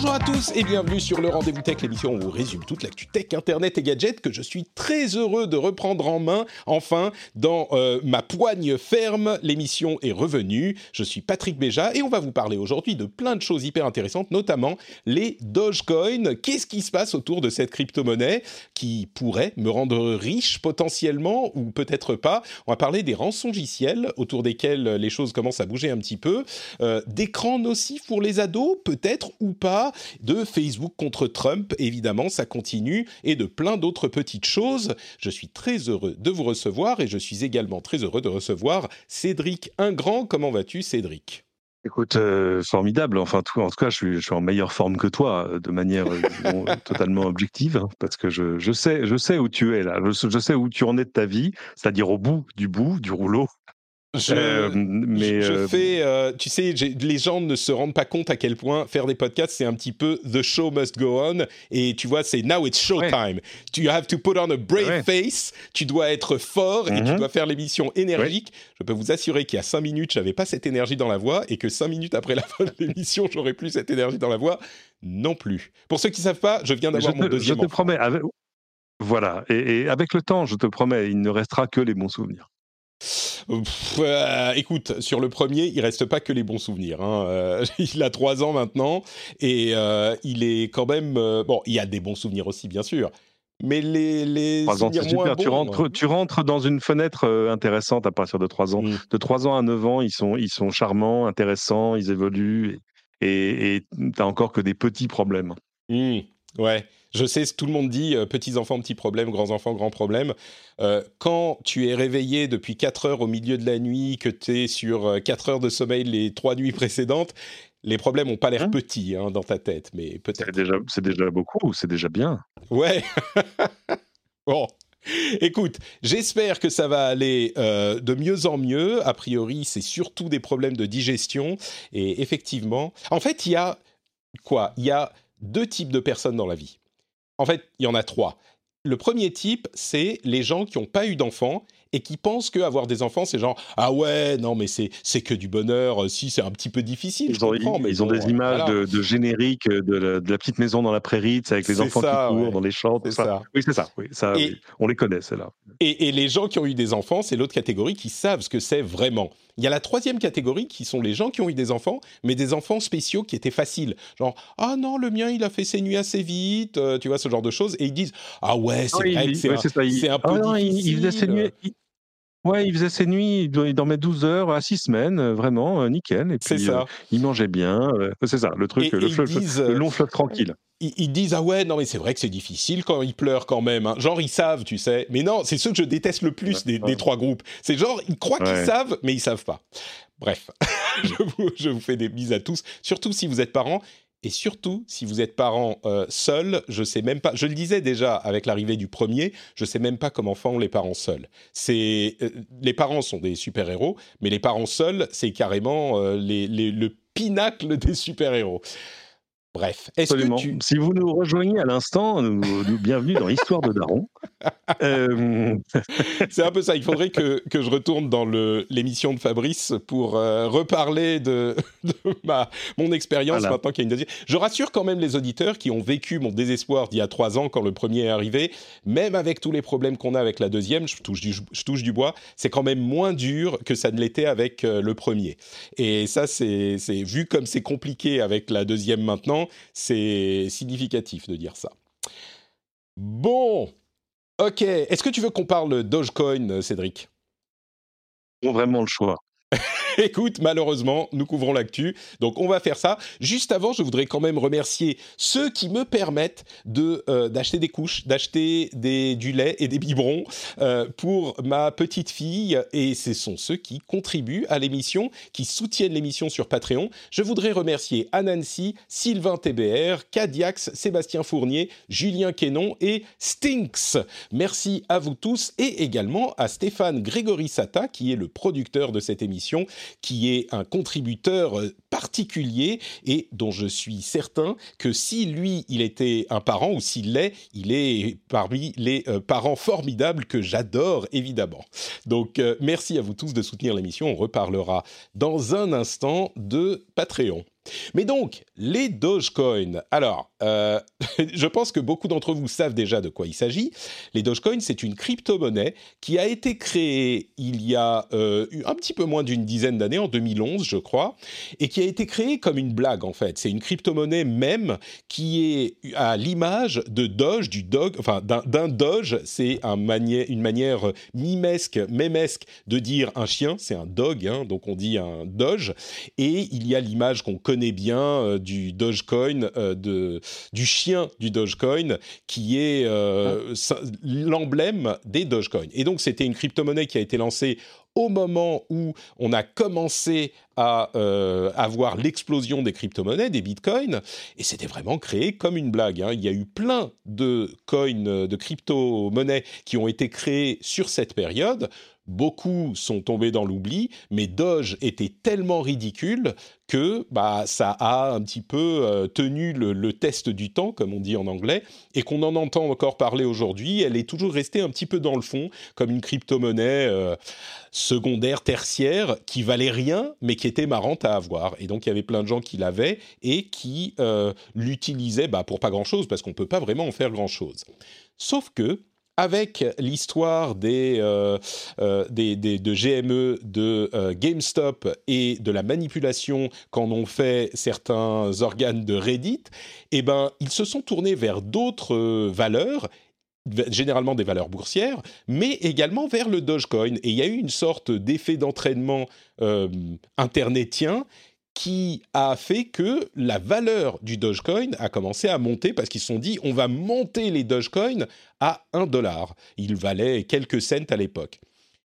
Bonjour à tous et bienvenue sur le Rendez-vous Tech, l'émission où on vous résume toute l'actu tech, internet et gadgets que je suis très heureux de reprendre en main. Enfin, dans euh, ma poigne ferme, l'émission est revenue. Je suis Patrick Béja et on va vous parler aujourd'hui de plein de choses hyper intéressantes, notamment les Dogecoin. Qu'est-ce qui se passe autour de cette crypto-monnaie qui pourrait me rendre riche potentiellement ou peut-être pas? On va parler des rançongiciels autour desquels les choses commencent à bouger un petit peu. Euh, D'écrans nocifs pour les ados, peut-être ou pas? De Facebook contre Trump, évidemment, ça continue, et de plein d'autres petites choses. Je suis très heureux de vous recevoir et je suis également très heureux de recevoir Cédric Ingrand. Comment vas-tu, Cédric? Écoute, euh, formidable. Enfin, tout, en tout cas, je suis, je suis, en meilleure forme que toi, euh, de manière bon, totalement objective, hein, parce que je, je, sais, je sais où tu es là. Je, je sais où tu en es de ta vie, c'est-à-dire au bout du bout du rouleau. Je, euh, mais je, je fais, euh, tu sais, les gens ne se rendent pas compte à quel point faire des podcasts, c'est un petit peu the show must go on. Et tu vois, c'est now it's show time. You have to put on a brave ouais. face. Tu dois être fort mm -hmm. et tu dois faire l'émission énergique. Ouais. Je peux vous assurer qu'il y a cinq minutes, j'avais pas cette énergie dans la voix et que cinq minutes après la fin de l'émission, j'aurais plus cette énergie dans la voix non plus. Pour ceux qui savent pas, je viens d'avoir mon deuxième. Je te enfant. promets. Avec... Voilà. Et, et avec le temps, je te promets, il ne restera que les bons souvenirs. Pff, euh, écoute, sur le premier, il reste pas que les bons souvenirs. Hein. Euh, il a trois ans maintenant et euh, il est quand même bon. Il y a des bons souvenirs aussi, bien sûr, mais les les trois ans, c'est super. Bons, tu rentres, tu rentres dans une fenêtre intéressante à partir de trois ans. Mm. De trois ans à neuf ans, ils sont ils sont charmants, intéressants, ils évoluent et tu as encore que des petits problèmes. Mm. Ouais. Je sais, tout le monde dit euh, petits enfants, petits problèmes, grands enfants, grands problèmes. Euh, quand tu es réveillé depuis 4 heures au milieu de la nuit, que tu es sur 4 heures de sommeil les trois nuits précédentes, les problèmes n'ont pas l'air hein petits hein, dans ta tête, mais peut-être. C'est déjà, c'est déjà beaucoup, c'est déjà bien? Ouais. bon. Écoute, j'espère que ça va aller euh, de mieux en mieux. A priori, c'est surtout des problèmes de digestion. Et effectivement, en fait, il y a quoi? Il y a deux types de personnes dans la vie. En fait, il y en a trois. Le premier type, c'est les gens qui n'ont pas eu d'enfants et qui pensent qu'avoir des enfants, c'est genre ah ouais non mais c'est c'est que du bonheur. Si c'est un petit peu difficile, ils ont, comprends, ils, ils ont des images voilà. de, de, générique de la, de la, petite maison dans la prairie, avec les enfants ça, qui courent ouais. dans les champs. C'est ça. ça. Oui c'est ça. Oui, ça et, on les connaît celles-là. Et, et les gens qui ont eu des enfants, c'est l'autre catégorie qui savent ce que c'est vraiment. Il y a la troisième catégorie qui sont les gens qui ont eu des enfants, mais des enfants spéciaux qui étaient faciles. Genre, ah non, le mien, il a fait ses nuits assez vite, euh, tu vois, ce genre de choses. Et ils disent, ah ouais, c'est oui, vrai que c'est un, un, un, peu ah non, difficile. Il, il faisait ses nuits. Il... Ouais, il faisait ses nuits, il dormait 12 heures à 6 semaines, euh, vraiment, euh, nickel. Et puis, euh, il mangeait bien. Euh, c'est ça, le truc, et, le, fleuve, disent, le long fleuve tranquille ils, ils, disent ah ouais non mais c'est vrai que c'est difficile quand ils pleurent quand même hein. genre ils savent tu sais mais non c'est ceux que je déteste le plus des, des trois groupes c'est genre ils croient qu'ils ouais. savent mais ils savent pas bref je, vous, je vous fais des bises à tous surtout si vous êtes parents et surtout, si vous êtes parent euh, seul, je sais même pas. Je le disais déjà avec l'arrivée du premier, je sais même pas comment font les parents seuls. Euh, les parents sont des super héros, mais les parents seuls, c'est carrément euh, le pinacle des super héros. Bref, est-ce que tu... Si vous nous rejoignez à l'instant, nous, nous, bienvenue dans l'histoire de Daron. euh... C'est un peu ça. Il faudrait que, que je retourne dans l'émission de Fabrice pour euh, reparler de, de, ma, mon expérience voilà. maintenant qu'il y a une deuxième. Je rassure quand même les auditeurs qui ont vécu mon désespoir d'il y a trois ans quand le premier est arrivé. Même avec tous les problèmes qu'on a avec la deuxième, je touche du, je touche du bois, c'est quand même moins dur que ça ne l'était avec euh, le premier. Et ça, c'est vu comme c'est compliqué avec la deuxième maintenant c'est significatif de dire ça. Bon, ok. Est-ce que tu veux qu'on parle Dogecoin, Cédric? Ils ont vraiment le choix. Écoute, malheureusement, nous couvrons l'actu, donc on va faire ça. Juste avant, je voudrais quand même remercier ceux qui me permettent de euh, d'acheter des couches, d'acheter du lait et des biberons euh, pour ma petite fille, et ce sont ceux qui contribuent à l'émission, qui soutiennent l'émission sur Patreon. Je voudrais remercier Anansi, Sylvain TBR, Cadiax, Sébastien Fournier, Julien Quénon et Stinks. Merci à vous tous et également à Stéphane Grégory Sata, qui est le producteur de cette émission, qui est un contributeur euh, particulier et dont je suis certain que si lui, il était un parent ou s'il l'est, il est parmi les euh, parents formidables que j'adore évidemment. Donc euh, merci à vous tous de soutenir l'émission. On reparlera dans un instant de Patreon. Mais donc, les Dogecoin. Alors, euh, je pense que beaucoup d'entre vous savent déjà de quoi il s'agit. Les Dogecoin, c'est une crypto-monnaie qui a été créée il y a euh, un petit peu moins d'une dizaine d'années, en 2011, je crois, et qui a été créée comme une blague, en fait. C'est une crypto-monnaie même qui est à l'image de Doge, du Dog, enfin, d'un Doge. C'est un une manière mimesque, mémesque de dire un chien. C'est un dog, hein, donc on dit un Doge. Et il y a l'image qu'on connaît bien euh, du Dogecoin, euh, de, du chien du Dogecoin, qui est euh, l'emblème des Dogecoin. Et donc, c'était une crypto-monnaie qui a été lancée au moment où on a commencé à avoir l'explosion des crypto-monnaies, des bitcoins, et c'était vraiment créé comme une blague. Hein. Il y a eu plein de coins, de crypto-monnaies qui ont été créées sur cette période. Beaucoup sont tombés dans l'oubli, mais Doge était tellement ridicule que bah, ça a un petit peu euh, tenu le, test du temps, comme on dit en anglais, et qu'on en entend encore parler aujourd'hui. Elle est toujours restée un petit peu dans le fond, comme une crypto-monnaie euh, secondaire, tertiaire, qui valait rien, mais qui était marrante à avoir. Et donc il y avait plein de gens qui l'avaient et qui euh, l'utilisaient bah, pour pas grand-chose, parce qu'on ne peut pas vraiment en faire grand-chose. Sauf que avec l'histoire des, euh, euh, des, de GME, de euh, GameStop et de la manipulation qu'en ont fait certains organes de Reddit, eh ben, ils se sont tournés vers d'autres valeurs généralement des valeurs boursières, mais également vers le Dogecoin. Et il y a eu une sorte d'effet d'entraînement internetien qui a fait que la valeur du Dogecoin a commencé à monter parce qu'ils se sont dit on va monter les Dogecoin à 1 dollar. Il valait quelques cents à l'époque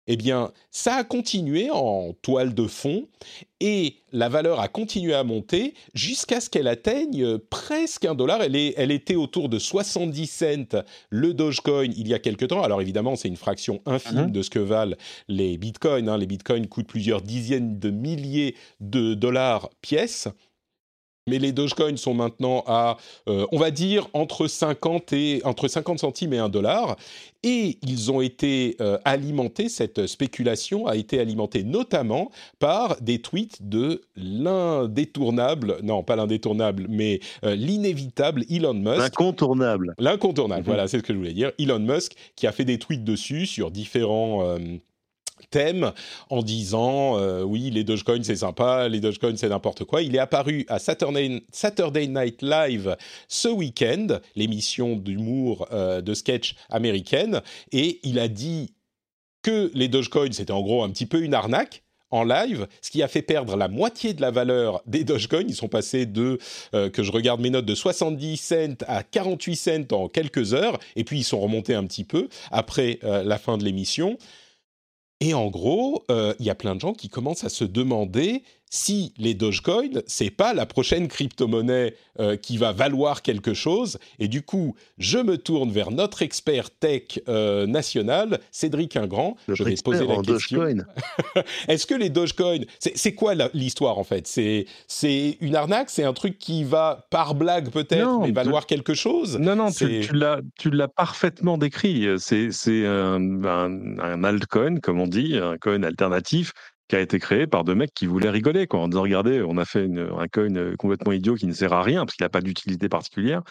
eh bien, ça a continué en toile de fond et la valeur a continué à monter jusqu'à ce qu'elle atteigne presque un dollar. Elle, elle était autour de 70 cents le Dogecoin il y a quelque temps. Alors évidemment, c'est une fraction infime mhm. de ce que valent les bitcoins. Hein. Les bitcoins coûtent plusieurs dizaines de milliers de dollars pièce. Mais les Dogecoin sont maintenant à, euh, on va dire, entre 50, et, entre 50 centimes et 1 dollar. Et ils ont été euh, alimentés, cette spéculation a été alimentée notamment par des tweets de l'indétournable, non pas l'indétournable, mais euh, l'inévitable Elon Musk. L'incontournable. L'incontournable, mhm. voilà, c'est ce que je voulais dire. Elon Musk qui a fait des tweets dessus sur différents thème en disant euh, oui les Dogecoin c'est sympa, les Dogecoin c'est n'importe quoi. Il est apparu à Saturday, Night Live ce week-end, l'émission d'humour euh, de sketch américaine, et il a dit que les Dogecoin c'était en gros un petit peu une arnaque en live, ce qui a fait perdre la moitié de la valeur des Dogecoin. Ils sont passés de, euh, que je regarde mes notes, de 70 cents à 48 cents en quelques heures, et puis ils sont remontés un petit peu après la fin de l'émission. Et en gros, euh, il y a plein de gens qui commencent à se demander si les Dogecoin, c'est pas la prochaine crypto-monnaie euh, qui va valoir quelque chose. Et du coup, je me tourne vers notre expert tech euh, national, Cédric Ingrand. je vais poser la question. Est-ce que les Dogecoin, c'est quoi l'histoire en fait? C'est une arnaque? C'est un truc qui va par blague peut-être, mais valoir quelque chose? Non, non, tu, tu l'as parfaitement décrit. C'est un, un, un altcoin, comme on dit, un coin alternatif qui a été créé par deux mecs qui voulaient rigoler, quoi, en disant regardez, on a fait un coin euh, complètement idiot qui ne sert à rien parce qu'il n'a pas d'utilité particulière,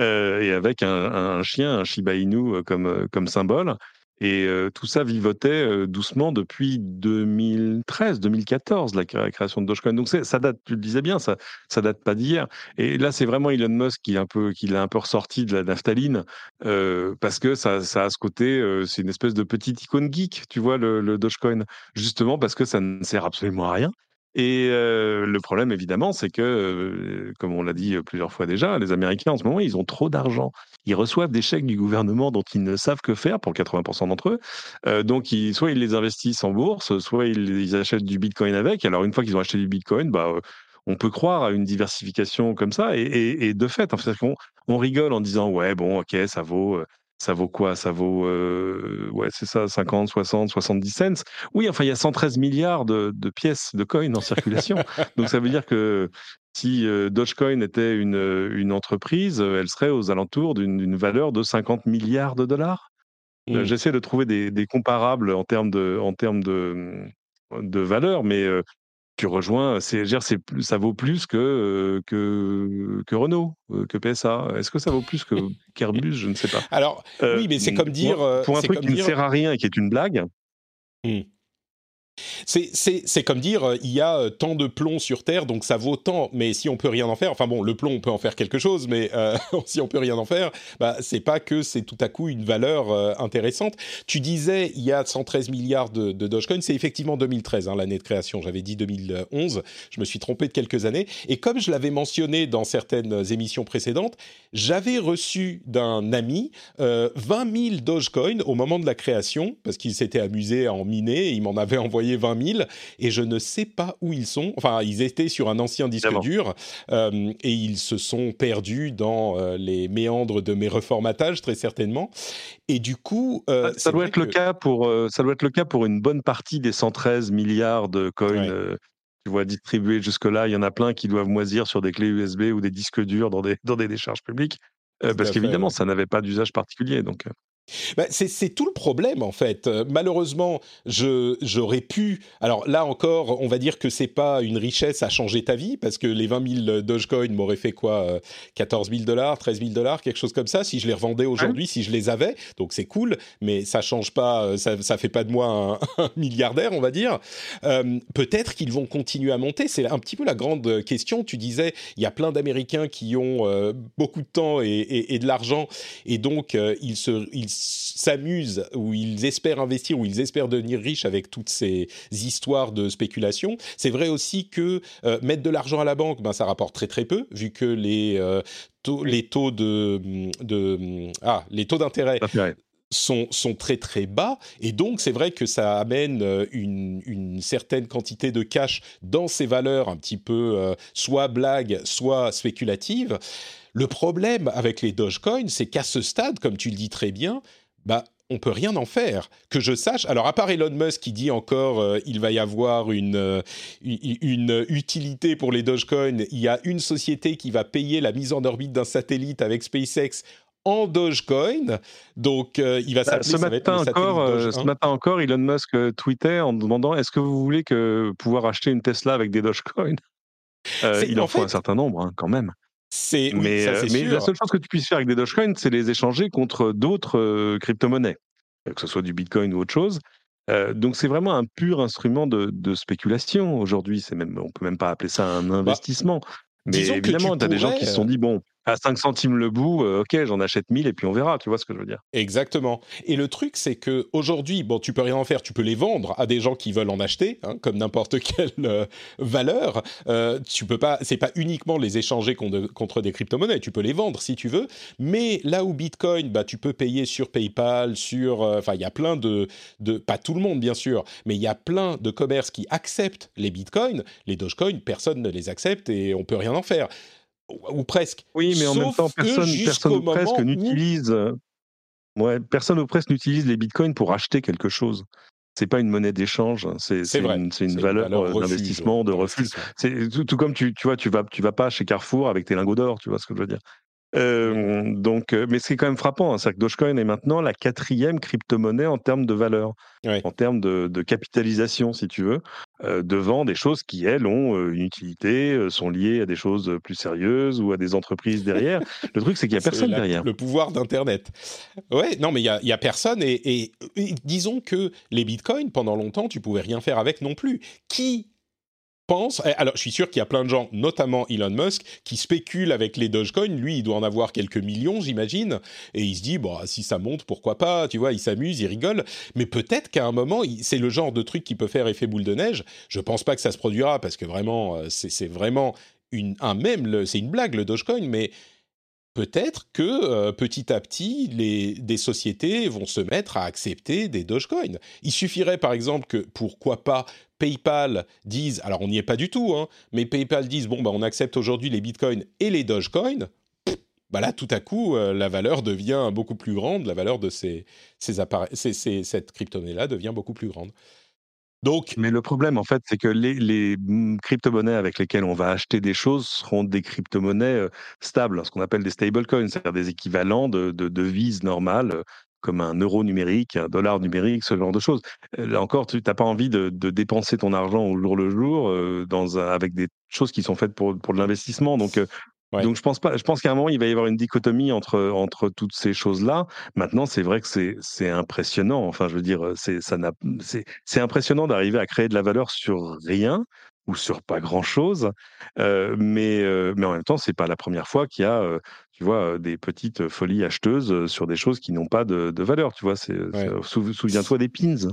euh, et avec un, chien, un Shiba Inu euh, comme, comme symbole. Et tout ça vivotait doucement depuis 2013, 2014, la création de Dogecoin. Donc ça date, tu le disais bien, ça, ça date pas d'hier. Et là, c'est vraiment Elon Musk qui, un peu, l'a un peu ressorti de la naphtaline, parce que ça, ça a ce côté, c'est une espèce de petite icône geek, tu vois, le, le Dogecoin, justement parce que ça ne sert absolument à rien. Et le problème, évidemment, c'est que, comme on l'a dit plusieurs fois déjà, les Américains, en ce moment, ils ont trop d'argent. Ils reçoivent des chèques du gouvernement dont ils ne savent que faire pour 80% d'entre eux. donc, soit ils les investissent en bourse, soit ils, achètent du Bitcoin avec. Alors, une fois qu'ils ont acheté du Bitcoin, bah, on peut croire à une diversification comme ça. Et, de fait, en fait on, on, rigole en disant, ouais, bon, ok, ça vaut ça vaut quoi? Ça vaut, euh, ouais, c'est ça, 50, 60, 70 cents? Oui, enfin, il y a 113 milliards de, pièces de coins en circulation. Donc, ça veut dire que si euh, Dogecoin était une, une, entreprise, elle serait aux alentours d'une valeur de 50 milliards de dollars. Euh, mmh. J'essaie de trouver des, des, comparables en termes de, en termes de, de valeur, mais tu rejoins, c'est, c'est, ça vaut plus que, que, que Renault, que PSA. Est-ce que ça vaut plus que qu'Airbus Je ne sais pas. Alors, euh, oui, mais c'est comme dire. pour un truc qui ne sert à rien et qui est une blague, mmh. C'est comme dire euh, il y a euh, tant de plomb sur Terre, donc ça vaut tant. Mais si on peut rien en faire, enfin bon, le plomb on peut en faire quelque chose, mais euh, si on peut rien en faire, bah c'est pas que c'est tout à coup une valeur intéressante. Tu disais il y a 113 milliards de, de Dogecoin, c'est effectivement 2013 hein, l'année de création. J'avais dit 2011, je me suis trompé de quelques années. Et comme je l'avais mentionné dans certaines émissions précédentes, j'avais reçu d'un ami 20 000 Dogecoin au moment de la création parce qu'il s'était amusé à en miner et il m'en avait envoyé 20 000 et je ne sais pas où ils sont. Enfin, ils étaient sur un ancien disque dur euh, et ils se sont perdus dans euh, les méandres de mes reformatages très certainement. Et du coup, euh, ça, doit être le cas pour ça doit être le cas pour une bonne partie des 113 milliards de coins. tu vois, distribués jusque-là, il y en a plein qui doivent moisir sur des clés USB ou des disques durs dans des, dans des décharges publiques. parce qu'évidemment, ça n'avait pas d'usage particulier. Donc, bah, c'est tout le problème en fait. Euh, malheureusement, j'aurais pu. Alors là encore, on va dire que c'est pas une richesse à changer ta vie parce que les 20 000 Dogecoin m'auraient fait quoi 14 000 dollars, 13 000 dollars, quelque chose comme ça. Si je les revendais aujourd'hui, si je les avais, donc c'est cool, mais ça change pas, euh, ça, ça fait pas de moi un, milliardaire, on va dire. Euh, peut-être qu'ils vont continuer à monter. C'est un petit peu la grande question. Tu disais, il y a plein d'Américains qui ont beaucoup de temps et, et, de l'argent et donc ils se ils s'amusent ou ils espèrent investir ou ils espèrent devenir riches avec toutes ces histoires de spéculation. C'est vrai aussi que euh, mettre de l'argent à la banque, ben, ça rapporte très très peu vu que les, euh, taux, les taux de, de ah, les taux d'intérêt sont, très très bas et donc c'est vrai que ça amène euh, une, certaine quantité de cash dans ces valeurs un petit peu soit blague, soit spéculative. Le problème avec les Dogecoin, c'est qu'à ce stade, comme tu le dis très bien, bah, on peut rien en faire. Que je sache, alors à part Elon Musk qui dit encore euh, il va y avoir une, euh, une utilité pour les Dogecoin, il y a une société qui va payer la mise en orbite d'un satellite avec SpaceX en Dogecoin. Donc, euh, il va bah, s'appeler. ce, matin encore, ce matin encore, Elon Musk tweetait en demandant est-ce que vous voulez que pouvoir acheter une Tesla avec des Dogecoin Il en, faut un certain nombre, hein, quand même. C'est mais, euh, mais la seule chose que tu puisses faire avec des Dogecoin, c'est les échanger contre d'autres euh, crypto-monnaies, que ce soit du Bitcoin ou autre chose. Euh, donc c'est vraiment un pur instrument de, spéculation aujourd'hui. C'est même, on peut même pas appeler ça un bah, investissement. mais évidemment, tu as des gens qui se sont dit bon, à 5 centimes le bout, euh, ok, j'en achète 1000 et puis on verra, tu vois ce que je veux dire. Exactement. Et le truc, c'est que aujourd'hui, bon, tu peux rien en faire, tu peux les vendre à des gens qui veulent en acheter, hein, comme n'importe quelle euh, valeur. Euh, tu peux pas, c'est pas uniquement les échanger contre, des crypto-monnaies, tu peux les vendre si tu veux. Mais là où Bitcoin, bah, tu peux payer sur PayPal, sur, enfin, il y a plein de, de, pas tout le monde bien sûr, mais il y a plein de commerces qui acceptent les Bitcoins. Les Dogecoin, personne ne les accepte et on peut rien en faire ou presque. Oui, mais en même temps, personne, personne ou presque n'utilise. Euh, ouais, personne ou presque n'utilise les bitcoins pour acheter quelque chose. C'est pas une monnaie d'échange, hein, c'est une, une, valeur, euh, d'investissement, de refus. C'est tout, tout, comme tu, tu vois, tu vas, tu vas pas chez Carrefour avec tes lingots d'or, tu vois ce que je veux dire. Euh, donc, euh, mais c'est quand même frappant, hein, c'est que Dogecoin est maintenant la quatrième crypto-monnaie en termes de valeur, en termes de, capitalisation, si tu veux. Devant des choses qui, elles, ont une utilité, sont liées à des choses plus sérieuses ou à des entreprises derrière. Le truc, c'est qu'il n'y a personne derrière. Le pouvoir d'Internet. Ouais, non, mais il n'y a, a, personne. Et, et, disons que les bitcoins, pendant longtemps, tu pouvais rien faire avec non plus. Qui pense. Eh, alors, je suis sûr qu'il y a plein de gens, notamment Elon Musk, qui spéculent avec les Dogecoin. Lui, il doit en avoir quelques millions, j'imagine. Et il se dit, bon, si ça monte, pourquoi pas Tu vois, il s'amuse, il rigole. Mais peut-être qu'à un moment, c'est le genre de truc qui peut faire effet boule de neige. Je pense pas que ça se produira parce que vraiment, euh, c'est vraiment une, un même, c'est une blague le Dogecoin, mais peut-être que euh, petit à petit, les, des sociétés vont se mettre à accepter des Dogecoin. Il suffirait par exemple que, pourquoi pas, PayPal dise, alors on n'y est pas du tout, hein, mais PayPal dise, bon, bah, on accepte aujourd'hui les Bitcoins et les Dogecoin. Bah là, tout à coup, euh, la valeur devient beaucoup plus grande, la valeur de ces, ces appareils, cette crypto-monnaie-là devient beaucoup plus grande. Mais le problème, en fait, c'est que les, les mmh, crypto-monnaies avec lesquelles on va acheter des choses seront des crypto-monnaies stables, ce qu'on appelle des stablecoins, c'est-à-dire des équivalents de, de devises normales comme un euro numérique, un dollar numérique, ce genre de choses. Là encore, tu n'as pas envie de, dépenser ton argent au jour le jour dans avec des choses qui sont faites pour, pour de l'investissement. Donc, donc je pense pas. Je pense qu'à un moment il va y avoir une dichotomie entre entre toutes ces choses-là. Maintenant, c'est vrai que c'est c'est impressionnant. Enfin, je veux dire, c'est ça n'a c'est c'est impressionnant d'arriver à créer de la valeur sur rien ou sur pas grand-chose. Euh, mais euh, mais en même temps, c'est pas la première fois qu'il y a euh, tu vois des petites folies acheteuses sur des choses qui n'ont pas de, de valeur. Tu vois, c'est souviens-toi des pins.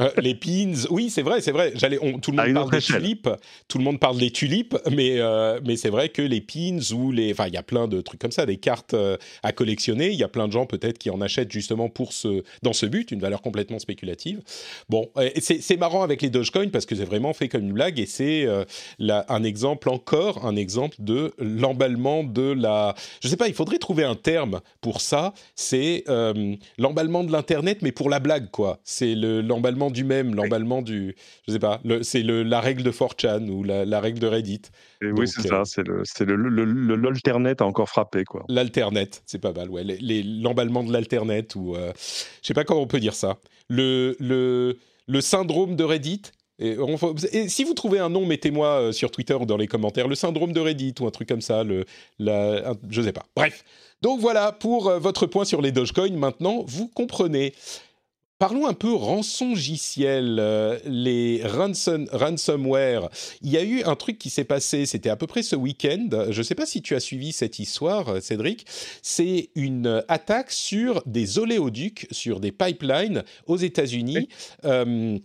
Euh, les pins, oui, c'est vrai, c'est vrai. J'allais, tout le monde parle des tulipes, tout le monde parle des tulipes, mais euh, mais c'est vrai que les pins ou les, enfin, il y a plein de trucs comme ça, des cartes euh, à collectionner. Il y a plein de gens peut-être qui en achètent justement pour ce, dans ce but, une valeur complètement spéculative. Bon, c'est marrant avec les Dogecoin parce que c'est vraiment fait comme une blague et c'est un exemple encore, un exemple de l'emballement de la, je sais pas, il faudrait trouver un terme pour ça. C'est l'emballement de l'internet, mais pour la blague quoi. C'est l'emballement du même, l'emballement du, je sais pas, c'est la règle de 4chan ou la, règle de Reddit. oui, c'est ça, c'est le, c'est le, l'alternet a encore frappé quoi. L'alternet, c'est pas mal, ouais, l'emballement de l'alternet ou, euh, je sais pas comment on peut dire ça. Le, le, le syndrome de Reddit. Et, si vous trouvez un nom, mettez-moi euh, sur Twitter ou dans les commentaires. Le syndrome de Reddit ou un truc comme ça. Le, la, je sais pas. Bref. Donc voilà pour euh, votre point sur les Dogecoin. Maintenant, vous comprenez. Parlons un peu rançongiciel, euh, les ransom, ransomware. Il y a eu un truc qui s'est passé, c'était à peu près ce week-end. Je ne sais pas si tu as suivi cette histoire, euh, Cédric. C'est une attaque sur des oléoducs, sur des pipelines aux États-Unis. Euh,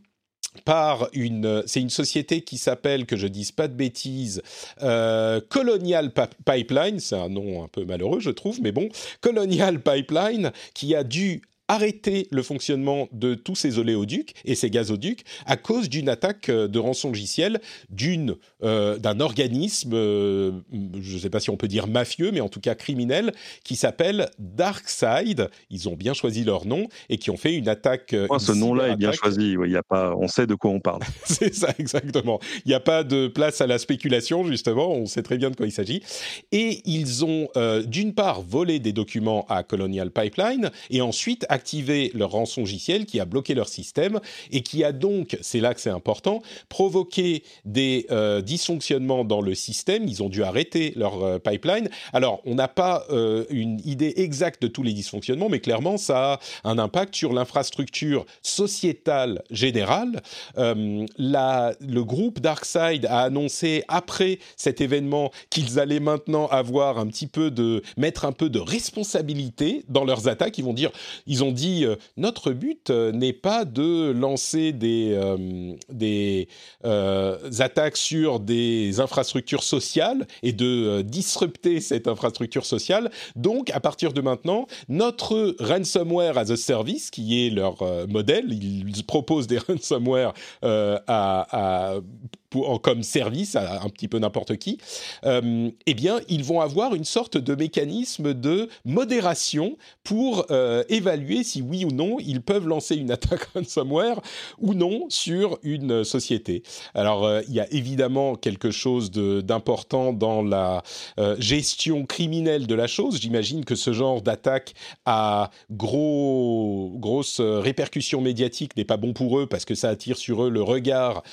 par une, c'est une société qui s'appelle, que je dise pas de bêtises, Colonial Pipeline, c'est un nom un peu malheureux je trouve, mais bon, Colonial Pipeline, qui a dû arrêter le fonctionnement de tous ces oléoducs et ces gazoducs à cause d'une attaque euh, de rançon logiciel d'une euh, d'un organisme, euh, je ne sais pas si on peut dire mafieux, mais en tout cas criminel, qui s'appelle Darkside. Ils ont bien choisi leur nom et qui ont fait une attaque. ce nom-là est bien choisi. Il y a pas, on sait de quoi on parle. C'est ça exactement. Il n'y a pas de place à la spéculation justement. On sait très bien de quoi il s'agit. Et ils ont d'une part volé des documents à Colonial Pipeline et ensuite activé leur rançon logiciel qui a bloqué leur système et qui a donc, c'est là que c'est important, provoqué des euh, dysfonctionnements dans le système. Ils ont dû arrêter leur euh, pipeline. Alors, on n'a pas euh, une idée exacte de tous les dysfonctionnements, mais clairement, ça a un impact sur l'infrastructure sociétale générale. La, le groupe Darkside a annoncé après cet événement qu'ils allaient maintenant avoir un petit peu de mettre un peu de responsabilité dans leurs attaques. Ils vont dire, ils ont dit euh, notre but euh, n'est pas de lancer des, euh, des attaques sur des infrastructures sociales et de disrupter cette infrastructure sociale. Donc, à partir de maintenant, notre ransomware as a service, qui est leur modèle, ils proposent des ransomware à, comme service à un petit peu n'importe qui, euh, eh bien, ils vont avoir une sorte de mécanisme de modération pour euh, évaluer si oui ou non ils peuvent lancer une attaque ransomware ou non sur une société. Alors, euh, il y a évidemment quelque chose d'important dans la gestion criminelle de la chose. J'imagine que ce genre d'attaque à gros, grosse répercussion médiatique n'est pas bon pour eux parce que ça attire sur eux le regard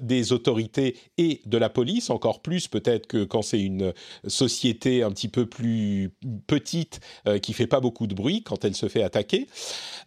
des autorités et de la police, encore plus peut-être que quand c'est une société un petit peu plus petite euh, qui fait pas beaucoup de bruit quand elle se fait attaquer.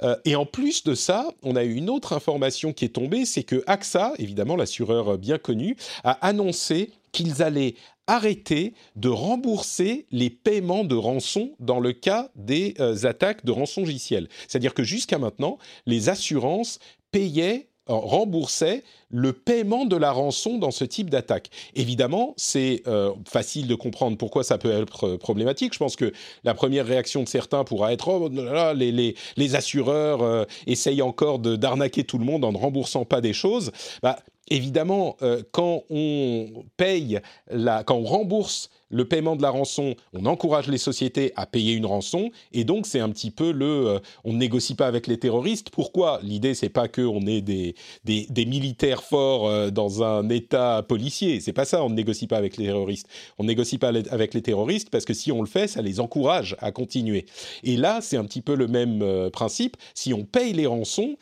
Euh, et en plus de ça, on a eu une autre information qui est tombée, c'est que AXA, évidemment l'assureur bien connu, a annoncé qu'ils allaient arrêter de rembourser les paiements de rançon dans le cas des euh, attaques de rançon logiciel. C'est-à-dire que jusqu'à maintenant, les assurances payaient remboursait le paiement de la rançon dans ce type d'attaque. Évidemment, c'est euh, facile de comprendre pourquoi ça peut être euh, problématique. Je pense que la première réaction de certains pourra être oh, là, les, les, les, assureurs euh, essayent encore d'arnaquer tout le monde en ne remboursant pas des choses. Bah, évidemment, quand on paye, la, quand on rembourse le paiement de la rançon, on encourage les sociétés à payer une rançon, et donc c'est un petit peu le, euh, on ne négocie pas avec les terroristes. Pourquoi? L'idée c'est pas que on ait des, des, militaires forts euh, dans un État policier, c'est pas ça. On ne négocie pas avec les terroristes. On négocie pas avec les terroristes parce que si on le fait, ça les encourage à continuer. Et là, c'est un petit peu le même euh, principe. Si on paye les rançons,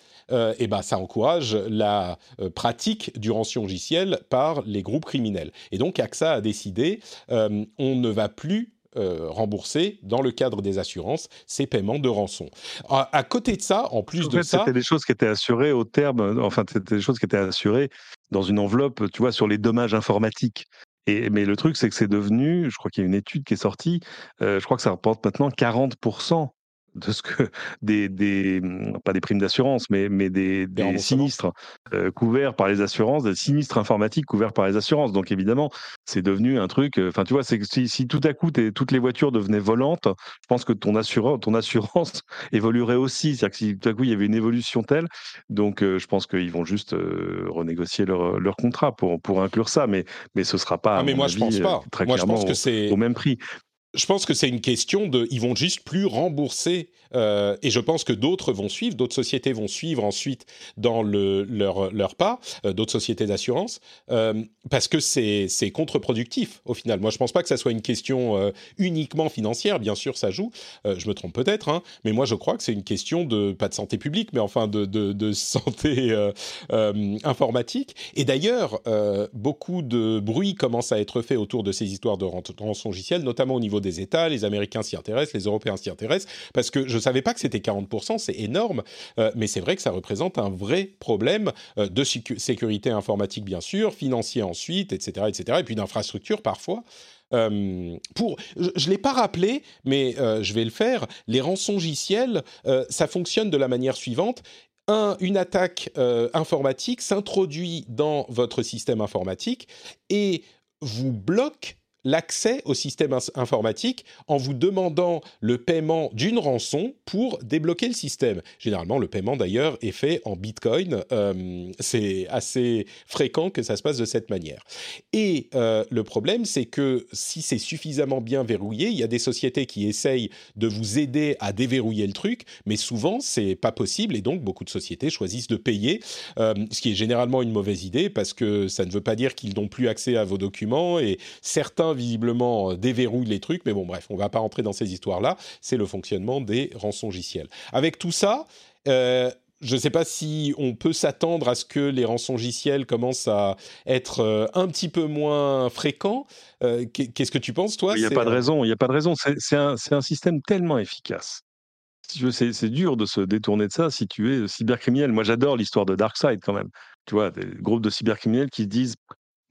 et ben ça encourage la pratique du rançon logiciel par les groupes criminels. Et donc AXA a décidé, on ne va plus rembourser dans le cadre des assurances ces paiements de rançon. À, côté de ça, en plus de ça, c'était des choses qui étaient assurées au terme, enfin c'était des choses qui étaient assurées dans une enveloppe, tu vois, sur les dommages informatiques. Et, mais le truc, c'est que c'est devenu, je crois qu'il y a une étude qui est sortie, je crois que ça rapporte maintenant 40% de ce que des, des mmh, pas des primes d'assurance, mais, mais des, des sinistres euh, couverts par les assurances, des sinistres informatiques couverts par les assurances. Donc évidemment, c'est devenu un truc. Enfin, tu vois, c'est si, si, tout à coup toutes les voitures devenaient volantes, je pense que ton assureur, ton assurance évoluerait aussi. C'est-à-dire que si tout à coup il y avait une évolution telle, donc euh, je pense qu'ils vont juste euh, renégocier leur, leur contrat pour pour inclure ça. Mais mais ce sera pas. Ah, mais moi je pense pas. Très moi, clairement je pense que c'est au même prix je pense que c'est une question de, ils vont juste plus rembourser, euh, et je pense que d'autres vont suivre, d'autres sociétés vont suivre ensuite dans le, leur, pas, euh, d'autres sociétés d'assurance, euh, parce que c'est contre-productif au final. Moi, je pense pas que ça soit une question uniquement financière, bien sûr, ça joue, je me trompe peut-être, hein, mais moi je crois que c'est une question de, pas de santé publique, mais enfin de, santé informatique. Et d'ailleurs, beaucoup de bruit commence à être fait autour de ces histoires de rançon logiciel, notamment au niveau des États, les Américains s'y intéressent, les Européens s'y intéressent, parce que je ne savais pas que c'était 40%, c'est énorme, euh, mais c'est vrai que ça représente un vrai problème euh, de sécurité informatique, bien sûr, financier ensuite, etc., etc., et puis d'infrastructure parfois. Euh, pour, je ne l'ai pas rappelé, mais je vais le faire. Les rançongiciels, ça fonctionne de la manière suivante. Un, une attaque informatique s'introduit dans votre système informatique et vous bloque l'accès au système informatique en vous demandant le paiement d'une rançon pour débloquer le système. Généralement, le paiement d'ailleurs est fait en Bitcoin. Euh, c'est assez fréquent que ça se passe de cette manière. Et euh, le problème, c'est que si c'est suffisamment bien verrouillé, il y a des sociétés qui essayent de vous aider à déverrouiller le truc, mais souvent c'est pas possible et donc beaucoup de sociétés choisissent de payer, euh, ce qui est généralement une mauvaise idée parce que ça ne veut pas dire qu'ils n'ont plus accès à vos documents et certains visiblement euh, déverrouille les trucs, mais bon, bref, on va pas rentrer dans ces histoires-là. C'est le fonctionnement des rançongiciels. Avec tout ça, euh, je ne sais pas si on peut s'attendre à ce que les rançongiciels commencent à être euh, un petit peu moins fréquents. Qu'est-ce que tu penses, toi? Il n'y a pas de raison. Il n'y a pas de raison. C'est un, un, système tellement efficace. C'est dur de se détourner de ça si tu es cybercriminel. Moi, j'adore l'histoire de Darkseid quand même. Tu vois, des groupes de cybercriminels qui se disent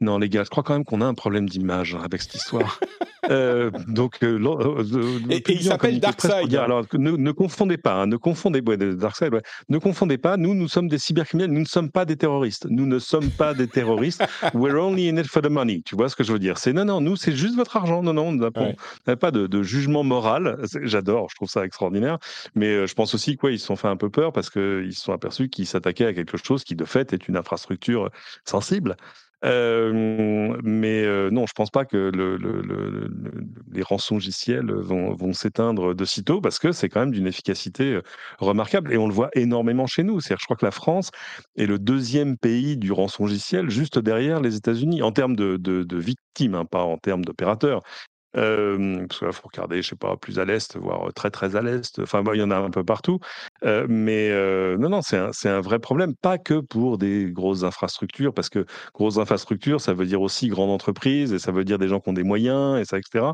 non, les gars, je crois quand même qu'on a un problème d'image avec cette histoire. euh, donc, euh, euh et, il s'appelle Darkseid. Alors, ne, ne, confondez pas, hein, ne confondez ouais, Darkseid, ouais, ne confondez pas. Nous, nous sommes des cybercriminels. Nous ne sommes pas des terroristes. Nous ne sommes pas des terroristes. We're only in it for the money. Tu vois ce que je veux dire? C'est non, non. Nous, c'est juste votre argent. Non, non. On n'a pas de, de, jugement moral. J'adore. Je trouve ça extraordinaire. Mais euh, je pense aussi qu'ils se sont fait un peu peur parce qu'ils se sont aperçus qu'ils s'attaquaient à quelque chose qui, de fait, est une infrastructure sensible. Mais non, je pense pas que le, les rançongiciels vont, vont s'éteindre de sitôt parce que c'est quand même d'une efficacité remarquable et on le voit énormément chez nous. C'est-à-dire, je crois que la France est le deuxième pays du rançongiciel juste derrière les États-Unis en termes de, de, victimes, hein, pas en termes d'opérateurs. Parce qu'il faut regarder, je sais pas, plus à l'est, voire très très à l'est. Enfin, il y en a un peu partout. Mais non, non, c'est un, un, vrai problème, pas que pour des grosses infrastructures, parce que grosses infrastructures, ça veut dire aussi grande entreprise, et ça veut dire des gens qui ont des moyens, et ça, etc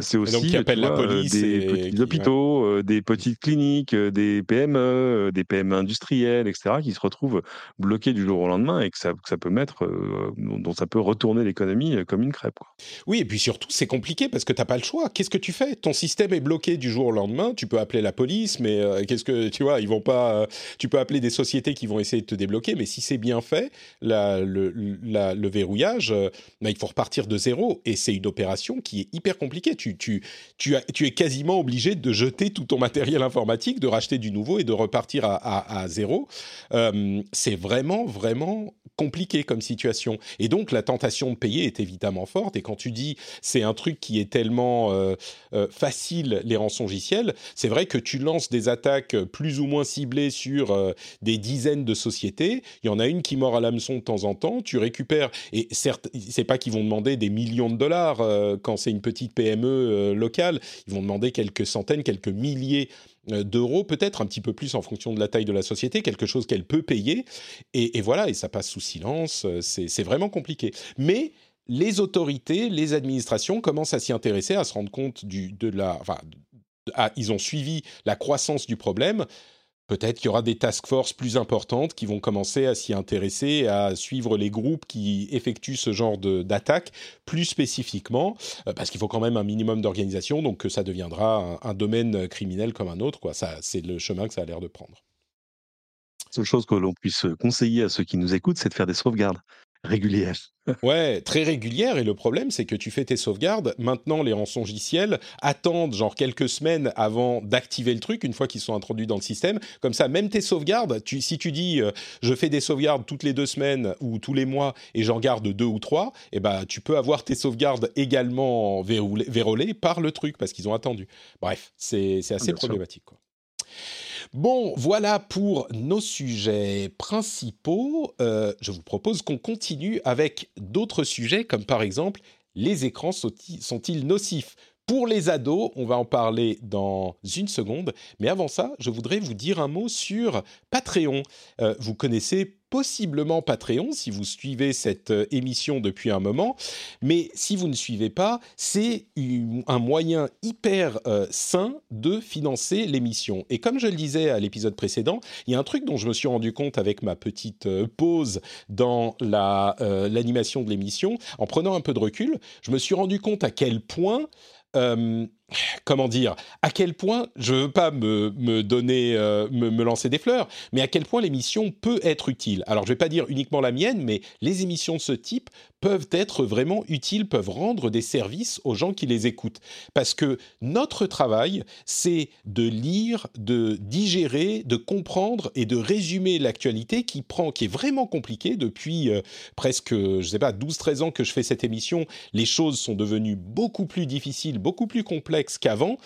c'est aussi la police des petits hôpitaux, des petites cliniques, des PME, des PME industrielles, etc., qui se retrouvent bloqués du jour au lendemain et que ça, ça peut mettre, dont ça peut retourner l'économie comme une crêpe. Quoi. Oui, et puis surtout, c'est compliqué parce que tu n'as pas le choix. Qu'est-ce que tu fais? Ton système est bloqué du jour au lendemain. Tu peux appeler la police, mais qu'est-ce que tu vois Ils vont pas. tu peux appeler des sociétés qui vont essayer de te débloquer, mais si c'est bien fait, la, le, le, verrouillage, bah, il faut repartir de zéro et c'est une opération qui est hyper compliquée tu, es quasiment obligé de jeter tout ton matériel informatique, de racheter du nouveau et de repartir à, à, zéro. Euh, c'est vraiment, vraiment compliqué comme situation. Et donc, la tentation de payer est évidemment forte. Et quand tu dis c'est un truc qui est tellement euh, euh, facile, les rançongiciels, c'est vrai que tu lances des attaques plus ou moins ciblées sur des dizaines de sociétés. Il y en a une qui mord à l'hameçon de temps en temps. Tu récupères, et certes, c'est pas qu'ils vont demander des millions de dollars quand c'est une petite PME euh, Ils vont demander quelques centaines, quelques milliers euh, d'euros, peut-être un petit peu plus en fonction de la taille de la société, quelque chose qu'elle peut payer. Et, voilà, et ça passe sous silence. Euh, c'est vraiment compliqué. Mais les autorités, les administrations commencent à s'y intéresser, à se rendre compte du, de la. Enfin, ils ont suivi la croissance du problème. Peut-être qu'il y aura des task forces plus importantes qui vont commencer à s'y intéresser, à suivre les groupes qui effectuent ce genre d'attaque plus spécifiquement, euh, parce qu'il faut quand même un minimum d'organisation, donc que ça deviendra un, domaine criminel comme un autre. C'est le chemin que ça a l'air de prendre. La seule chose que l'on puisse conseiller à ceux qui nous écoutent, c'est de faire des sauvegardes régulière. ouais, très régulière. Et le problème, c'est que tu fais tes sauvegardes. Maintenant, les rançongiciels attendent genre quelques semaines avant d'activer le truc, une fois qu'ils sont introduits dans le système. Comme ça, même tes sauvegardes, tu, si tu dis euh, je fais des sauvegardes toutes les deux semaines ou tous les mois et j'en garde deux ou trois, eh ben, tu peux avoir tes sauvegardes également vérolées par le truc parce qu'ils ont attendu. Bref, c'est assez problématique. Quoi. Bon, voilà pour nos sujets principaux. Euh, je vous propose qu'on continue avec d'autres sujets, comme par exemple, les écrans sont-ils nocifs? Pour les ados, on va en parler dans une seconde. Mais avant ça, je voudrais vous dire un mot sur Patreon. Euh, vous connaissez possiblement Patreon si vous suivez cette euh, émission depuis un moment. Mais si vous ne suivez pas, c'est un moyen hyper euh, sain de financer l'émission. Et comme je le disais à l'épisode précédent, il y a un truc dont je me suis rendu compte avec ma petite pause dans l'animation de l'émission. En prenant un peu de recul, je me suis rendu compte à quel point euh, comment dire, à quel point, je veux pas me, donner, euh, me, lancer des fleurs, mais à quel point l'émission peut être utile. Alors, je vais pas dire uniquement la mienne, mais les émissions de ce type peuvent être vraiment utiles, peuvent rendre des services aux gens qui les écoutent. Parce que notre travail, c'est de lire, de digérer, de comprendre et de résumer l'actualité qui prend, qui est vraiment compliquée depuis euh, presque, je sais pas, 12-13 ans que je fais cette émission. Les choses sont devenues beaucoup plus difficiles, beaucoup plus complexes qu'avant.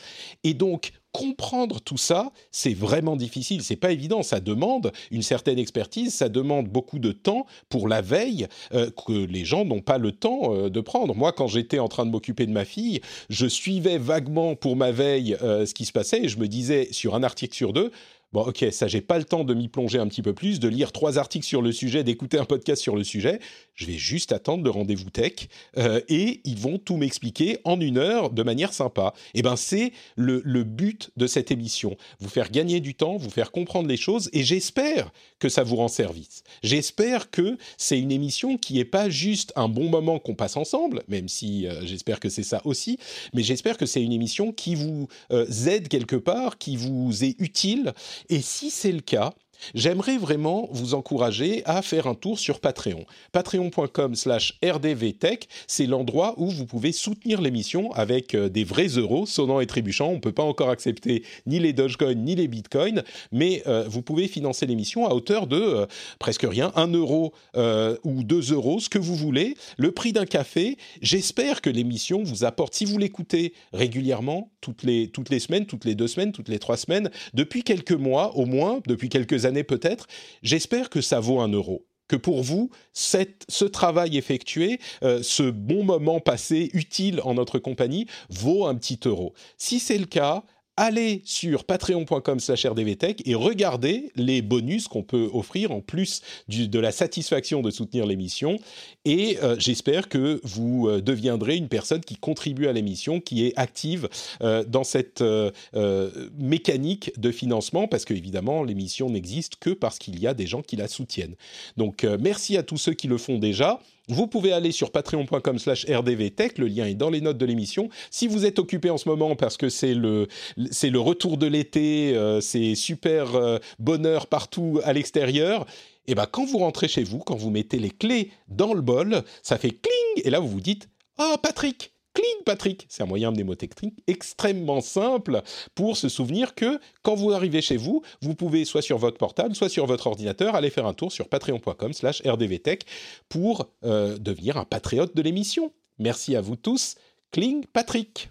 Et donc, comprendre tout ça, c'est vraiment difficile, c'est pas évident, ça demande une certaine expertise, ça demande beaucoup de temps pour la veille euh, que les gens n'ont pas le temps euh, de prendre. Moi, quand j'étais en train de m'occuper de ma fille, je suivais vaguement pour ma veille euh, ce qui se passait et je me disais sur un article sur deux, Bon, ok, ça, j'ai pas le temps de m'y plonger un petit peu plus, de lire trois articles sur le sujet, d'écouter un podcast sur le sujet. Je vais juste attendre le rendez-vous tech euh, et ils vont tout m'expliquer en une heure de manière sympa. Et eh ben, c'est le, but de cette émission. Vous faire gagner du temps, vous faire comprendre les choses et j'espère que ça vous rend service. J'espère que c'est une émission qui est pas juste un bon moment qu'on passe ensemble, même si euh, j'espère que c'est ça aussi, mais j'espère que c'est une émission qui vous euh, aide quelque part, qui vous est utile et si c'est le cas, j'aimerais vraiment vous encourager à faire un tour sur Patreon. Patreon.com slash rdvtech, c'est l'endroit où vous pouvez soutenir l'émission avec euh, des vrais euros sonnant et trébuchants. On ne peut pas encore accepter ni les Dogecoin ni les Bitcoins, mais euh, vous pouvez financer l'émission à hauteur de euh, presque rien, 1 euro ou 2 euros, ce que vous voulez, le prix d'un café. J'espère que l'émission vous apporte, si vous l'écoutez régulièrement, toutes les, toutes les semaines, toutes les deux semaines, toutes les trois semaines, depuis quelques mois au moins, depuis quelques années peut-être, j'espère que ça vaut un euro que pour vous, ce travail effectué, euh, ce bon moment passé utile en notre compagnie, vaut un petit euro. Si c'est le cas, allez sur patreon.com rdvtech et regardez les bonus qu'on peut offrir en plus de la satisfaction de soutenir l'émission. Et euh, j'espère que vous euh, deviendrez une personne qui contribue à l'émission, qui est active euh, dans cette mécanique de financement, parce qu'évidemment, l'émission n'existe que parce qu'il y a des gens qui la soutiennent. Donc merci à tous ceux qui le font déjà. Vous pouvez aller sur patreon.com slash rdvtech, le lien est dans les notes de l'émission. Si vous êtes occupé en ce moment parce que c'est le, retour de l'été, euh, c'est super euh, bonheur partout à l'extérieur, et eh ben quand vous rentrez chez vous, quand vous mettez les clés dans le bol, ça fait cling, et là vous vous dites « Oh Patrick, Cling Patrick. C'est un moyen mnémotechnique extrêmement simple pour se souvenir que quand vous arrivez chez vous, vous pouvez soit sur votre portable, soit sur votre ordinateur, aller faire un tour sur patreon.com slash rdvtech pour euh, devenir un patriote de l'émission. Merci à vous tous. Cling Patrick.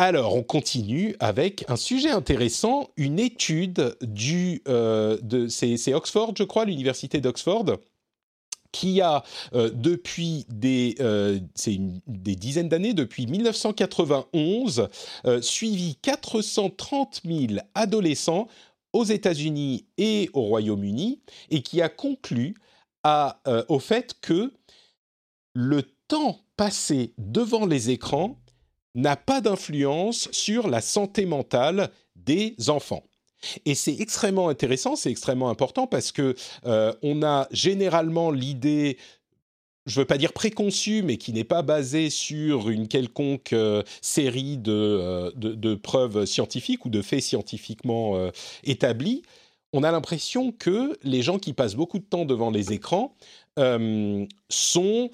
Alors, on continue avec un sujet intéressant, une étude du, euh, de, c'est Oxford, je crois, l'université d'Oxford, qui a euh, depuis des, euh, des dizaines d'années, depuis 1991, suivi 430 000 adolescents aux États-Unis et au Royaume-Uni, et qui a conclu au fait que le temps passé devant les écrans n'a pas d'influence sur la santé mentale des enfants. Et c'est extrêmement intéressant, c'est extrêmement important parce que euh, on a généralement l'idée je ne veux pas dire préconçue, mais qui n'est pas basée sur une quelconque euh, série euh, de, de, preuves scientifiques ou de faits scientifiquement établis, on a l'impression que les gens qui passent beaucoup de temps devant les écrans sont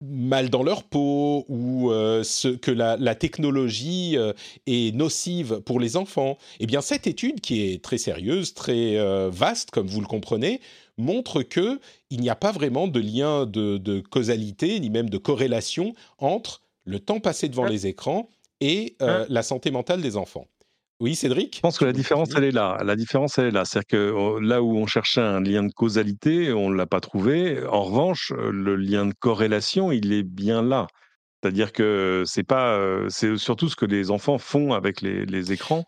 mal dans leur peau ou euh, ce, que la, technologie euh, est nocive pour les enfants, eh bien cette étude qui est très sérieuse, très euh, vaste comme vous le comprenez, montre que il n'y a pas vraiment de lien de, causalité ni même de corrélation entre le temps passé devant les écrans et la santé mentale des enfants. Oui, Cédric? Je pense que la différence, elle est là. La différence, elle est là. C'est-à-dire que oh, là où on cherchait un lien de causalité, on ne l'a pas trouvé. En revanche, euh, le lien de corrélation, il est bien là. C'est-à-dire que c'est pas, euh, c'est surtout ce que les enfants font avec les, écrans.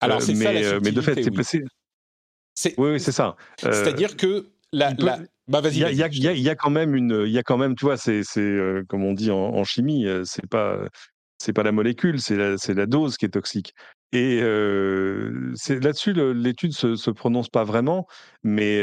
Alors, c'est ça la mais de fait, c'est oui. oui, c'est ça. C'est-à-dire que la, Bah, vas-y. Il y, a quand même une, il y a quand même, tu vois, c'est, comme on dit en, en chimie, c'est pas, c'est pas la molécule, c'est la, la, dose qui est toxique. Et c'est là-dessus, l'étude se, se prononce pas vraiment, mais,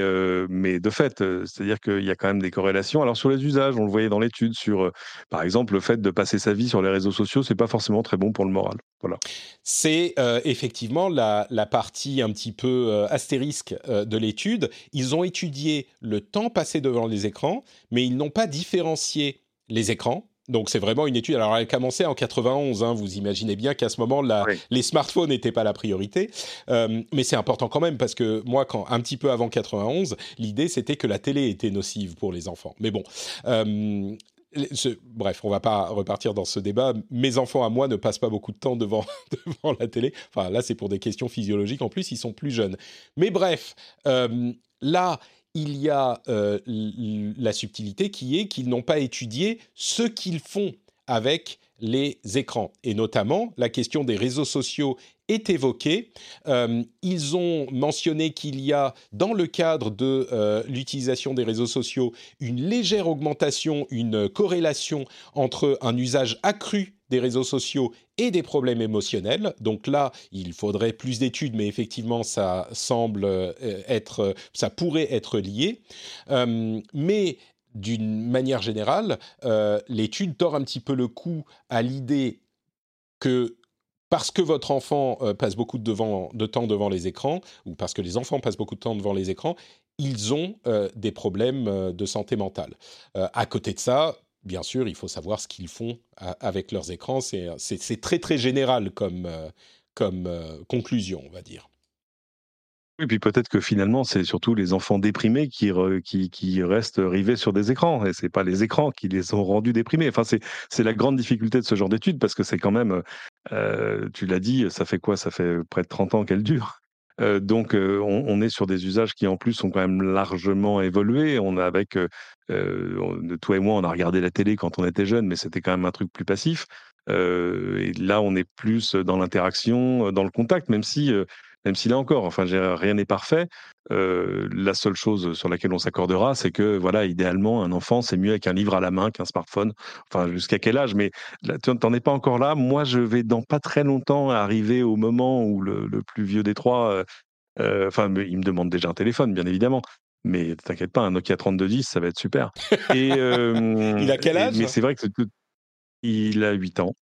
mais de fait, c'est-à-dire qu'il y a quand même des corrélations. Alors sur les usages, on le voyait dans l'étude sur, par exemple, le fait de passer sa vie sur les réseaux sociaux, c'est pas forcément très bon pour le moral. Voilà. C'est effectivement la, la, partie un petit peu astérisque de l'étude. Ils ont étudié le temps passé devant les écrans, mais ils n'ont pas différencié les écrans Donc c'est vraiment une étude. Alors elle a commencé en 91. Hein, vous imaginez bien qu'à ce moment, là, les smartphones n'étaient pas la priorité. Euh, mais c'est important quand même parce que moi, quand un petit peu avant 91, l'idée c'était que la télé était nocive pour les enfants. Mais bon. Euh, bref, on va pas repartir dans ce débat. Mes enfants à moi ne passent pas beaucoup de temps devant, devant la télé. Enfin, là, c'est pour des questions physiologiques. En plus, ils sont plus jeunes. Mais bref, euh, là, il y a euh, la subtilité qui est qu'ils n'ont pas étudié ce qu'ils font avec les écrans. Et notamment, la question des réseaux sociaux est évoquée. Euh, ils ont mentionné qu'il y a, dans le cadre de euh, l'utilisation des réseaux sociaux, une légère augmentation, une corrélation entre un usage accru des réseaux sociaux et des problèmes émotionnels. Donc là, il faudrait plus d'études, mais effectivement, ça semble euh, être, ça pourrait être lié. Mais d'une manière générale, l'étude tord un petit peu le coup à l'idée que parce que votre enfant passe beaucoup de, temps devant les écrans, ou parce que les enfants passent beaucoup de temps devant les écrans, ils ont des problèmes de santé mentale. à côté de ça, bien sûr, il faut savoir ce qu'ils font avec leurs écrans. C'est très très général comme, euh, euh, conclusion, on va dire. Et puis peut-être que finalement, c'est surtout les enfants déprimés qui, restent rivés sur des écrans. Et c'est pas les écrans qui les ont rendus déprimés. Enfin, c'est la grande difficulté de ce genre d'études parce que c'est quand même, tu l'as dit, ça fait quoi? Ça fait près de 30 ans qu'elle dure. Donc, on, est sur des usages qui, en plus, sont quand même largement évolués. On a avec, toi et moi, on a regardé la télé quand on était jeune, mais c'était quand même un truc plus passif. et là, on est plus dans l'interaction, dans le contact, même si même si là encore, enfin, rien n'est parfait. Euh, la seule chose sur laquelle on s'accordera, c'est que, voilà, idéalement, un enfant, c'est mieux avec un livre à la main qu'un smartphone. Enfin, jusqu'à quel âge? Mais tu n'en es pas encore là. Moi, je vais dans pas très longtemps arriver au moment où le, plus vieux des trois, euh, enfin, il me demande déjà un téléphone, bien évidemment. Mais t'inquiète pas, un Nokia 3210, ça va être super. Et, il a quel âge? Mais c'est vrai que il a 8 ans.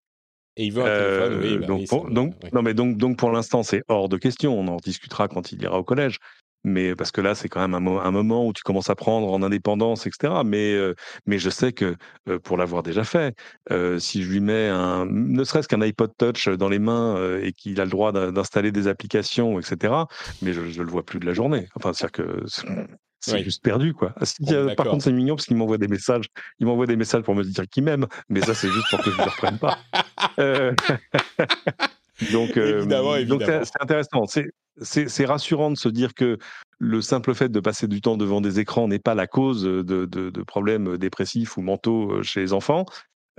Et il veut un téléphone, oui. Bah donc, pour, donc non, mais donc, donc pour l'instant, c'est hors de question. On en discutera quand il ira au collège. Mais parce que là, c'est quand même un, un, moment où tu commences à prendre en indépendance, etc. Mais, mais je sais que pour l'avoir déjà fait, si je lui mets un, ne serait-ce qu'un iPod Touch dans les mains et qu'il a le droit d'installer des applications, etc. Mais je, ne le vois plus de la journée. Enfin, c'est-à-dire que c'est juste perdu, quoi. Ah, par contre, c'est mignon parce qu'il m'envoie des messages. Il m'envoie des messages pour me dire qu'il m'aime, mais ça, c'est juste pour que je ne le reprenne pas. Euh, donc, euh, donc c'est intéressant. C'est rassurant de se dire que le simple fait de passer du temps devant des écrans n'est pas la cause de, de, problèmes dépressifs ou mentaux euh, chez les enfants.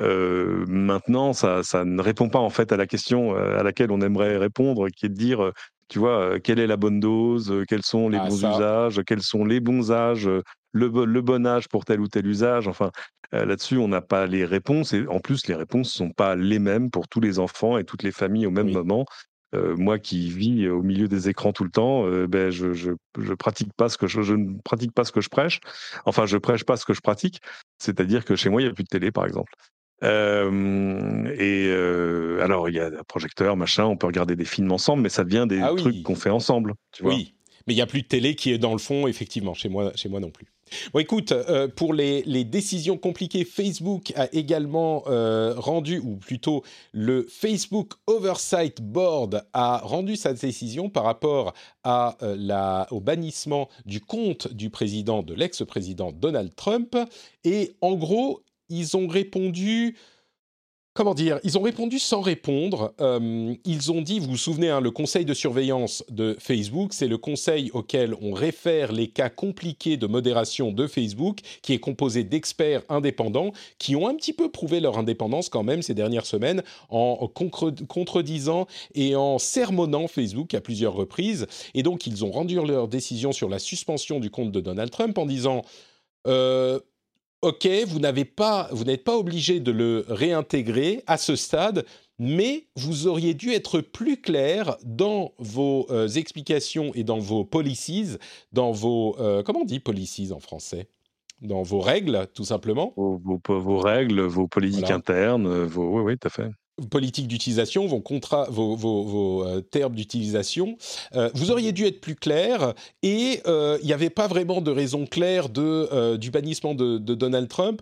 Euh, maintenant, ça, ça, ne répond pas en fait à la question à laquelle on aimerait répondre, qui est de dire tu vois, quelle est la bonne dose, quels sont les ah, bons usages, quels sont les bons âges, le, bon âge pour tel ou tel usage? Enfin, là-dessus, on n'a pas les réponses. Et en plus, les réponses ne sont pas les mêmes pour tous les enfants et toutes les familles au même moment. moi qui vis au milieu des écrans tout le temps, ben je, je, pratique pas ce que je, je, ne pratique pas ce que je prêche. Enfin, je prêche pas ce que je pratique. C'est-à-dire que chez moi, il n'y a plus de télé, par exemple. Euh, et euh, alors, il y a un projecteur, machin, on peut regarder des films ensemble, mais ça devient des ah trucs qu'on fait ensemble. Tu vois oui, mais il n'y a plus de télé qui est dans le fond, effectivement, chez moi, chez moi non plus. Bon, écoute, euh, pour les, les, décisions compliquées, Facebook a également rendu, ou plutôt le Facebook Oversight Board a rendu sa décision par rapport à, la, au bannissement du compte du président, de l'ex-président Donald Trump. Et en gros, ils ont répondu comment dire Ils ont répondu sans répondre. Euh, ils ont dit, vous vous souvenez, hein, le conseil de surveillance de Facebook, c'est le conseil auquel on réfère les cas compliqués de modération de Facebook, qui est composé d'experts indépendants qui ont un petit peu prouvé leur indépendance quand même ces dernières semaines en contredisant et en sermonnant Facebook à plusieurs reprises. Et donc, ils ont rendu leur décision sur la suspension du compte de Donald Trump en disant... Euh, OK, vous n'avez pas, vous n'êtes pas obligé de le réintégrer à ce stade, mais vous auriez dû être plus clair dans vos euh, explications et dans vos policies, dans vos euh, comment on dit policies en français? Dans vos règles, tout simplement? Vos, vos, règles, vos politiques internes, vos... oui, oui, tout à fait politique d'utilisation, vos, contrats, vos, vos, euh, termes d'utilisation, euh, vous auriez dû être plus clair et euh, il n'y avait pas vraiment de raison claire de, du bannissement de, Donald Trump.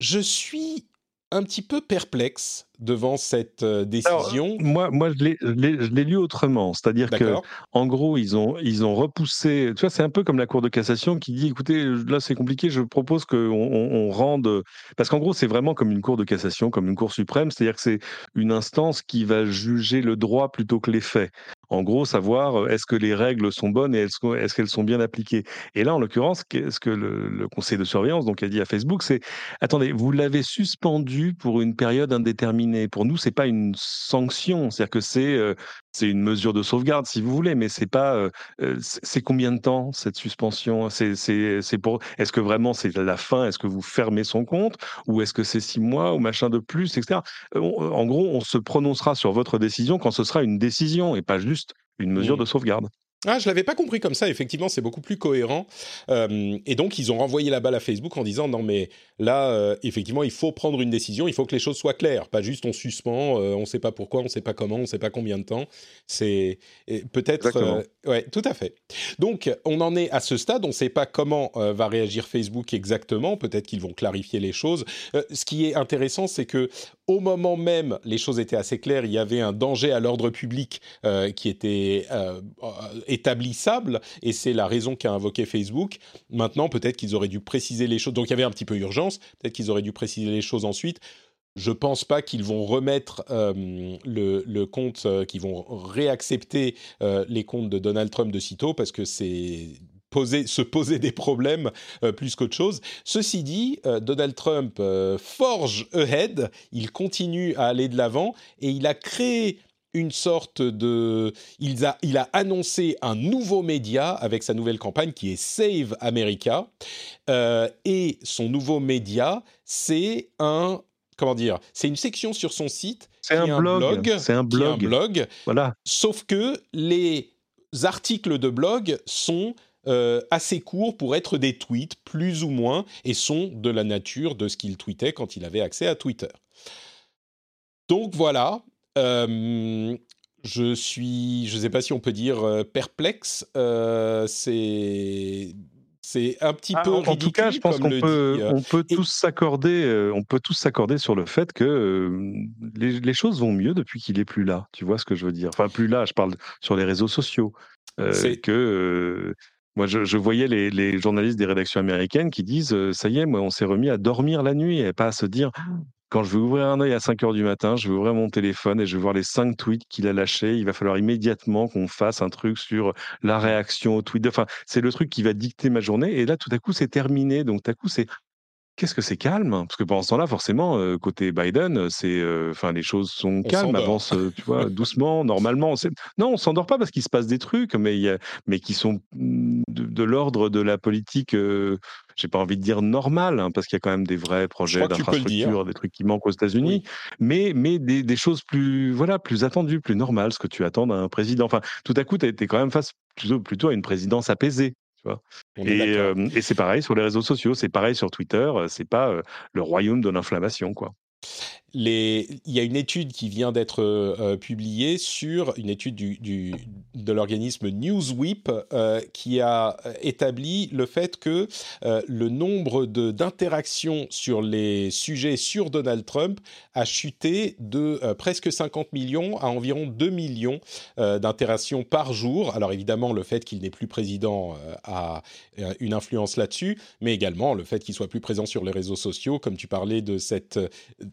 Je suis un petit peu perplexe devant cette euh, décision. moi, moi, je l'ai lu autrement. C'est-à-dire que, en gros, ils ont, ils ont repoussé. Tu vois, c'est un peu comme la Cour de cassation qui dit écoutez, là, c'est compliqué, je propose qu'on on, rende. Parce qu'en gros, c'est vraiment comme une Cour de cassation, comme une Cour suprême. C'est-à-dire que c'est une instance qui va juger le droit plutôt que les faits. En gros, savoir euh, est-ce que les règles sont bonnes et est-ce qu'elles sont bien appliquées? Et là, en l'occurrence, ce que le, conseil de surveillance donc a dit à Facebook, c'est attendez, vous l'avez suspendu pour une période indéterminée pour nous, c'est pas une sanction, c'est-à-dire que c'est euh, c'est une mesure de sauvegarde, si vous voulez, mais c'est pas. Euh, euh, c'est combien de temps cette suspension? C'est c'est pour. Est-ce que vraiment c'est la fin? Est-ce que vous fermez son compte? Ou est-ce que c'est six mois? Ou machin de plus, etc. en gros, on se prononcera sur votre décision quand ce sera une décision et pas juste une mesure de sauvegarde. Ah, je l'avais pas compris comme ça. Effectivement, c'est beaucoup plus cohérent. Euh, et donc, ils ont renvoyé la balle à Facebook en disant non, mais là, euh, effectivement, il faut prendre une décision. Il faut que les choses soient claires, pas juste on suspend, euh, on ne sait pas pourquoi, on ne sait pas comment, on ne sait pas combien de temps. C'est peut-être, ouais, tout à fait. Donc, on en est à ce stade. On ne sait pas comment va réagir Facebook exactement. Peut-être qu'ils vont clarifier les choses. ce qui est intéressant, c'est que au moment même, les choses étaient assez claires. Il y avait un danger à l'ordre public qui était établissable, et c'est la raison qu'a invoqué Facebook. Maintenant, peut-être qu'ils auraient dû préciser les choses. Donc il y avait un petit peu urgence, peut-être qu'ils auraient dû préciser les choses ensuite. Je pense pas qu'ils vont remettre euh, le, compte, euh, qu'ils vont réaccepter euh, les comptes de Donald Trump de sitôt, parce que c'est Poser, se poser des problèmes plus qu'autre chose. Ceci dit, Donald Trump forge ahead, il continue à aller de l'avant et il a créé une sorte de... Il a, il a annoncé un nouveau média avec sa nouvelle campagne qui est Save America. Euh, et son nouveau média, c'est un... Comment dire C'est une section sur son site. C'est un, blog. C'est un blog. blog. Voilà. Sauf que les articles de blog sont euh, assez courts pour être des tweets, plus ou moins, et sont de la nature de ce qu'il tweetait quand il avait accès à Twitter. Donc voilà, je suis, je ne sais pas si on peut dire euh, perplexe. Euh, c'est c'est un petit ah, peu ridicule, En tout cas, je pense qu'on peut, on peut tous s'accorder, on peut tous s'accorder sur le fait que les, choses vont mieux depuis qu'il est plus là. Tu vois ce que je veux dire? Enfin, plus là, je parle sur les réseaux sociaux. c'est que moi, je, voyais les, les, journalistes des rédactions américaines qui disent ça y est, moi, on s'est remis à dormir la nuit et pas à se dire quand je vais ouvrir un œil à 5 heures du matin, je vais ouvrir mon téléphone et je vais voir les 5 tweets qu'il a lâchés. Il va falloir immédiatement qu'on fasse un truc sur la réaction aux tweets. Enfin, c'est le truc qui va dicter ma journée. Et là, tout à coup, c'est terminé. Donc, tout à coup, c'est qu'est-ce que c'est calme? Parce que pendant ce temps-là, forcément, euh, côté Biden, c'est, euh, enfin, les choses sont calmes, avancent, euh, tu vois, doucement, normalement. Non, on s'endort pas parce qu'il se passe des trucs, mais, y a, mais qui sont mm, de, l'ordre de la politique. j'ai pas envie de dire normal, hein, parce qu'il y a quand même des vrais projets d'infrastructure, des trucs qui manquent aux États-Unis, mais, mais des, des, choses plus, voilà, plus attendues, plus normales, ce que tu attends d'un président. Enfin, tout à coup, tu es quand même face plutôt, plutôt à une présidence apaisée. Et, c'est pareil sur les réseaux sociaux, c'est pareil sur Twitter, c'est pas le royaume de l'inflammation, quoi il y a une étude qui vient d'être euh, publiée sur une étude du, de l'organisme Newsweep euh, qui a établi le fait que euh, le nombre d'interactions sur les sujets sur Donald Trump a chuté de presque 50 millions à environ 2 millions d'interactions par jour. Alors évidemment, le fait qu'il n'est plus président a une influence là-dessus, mais également le fait qu'il soit plus présent sur les réseaux sociaux, comme tu parlais de cette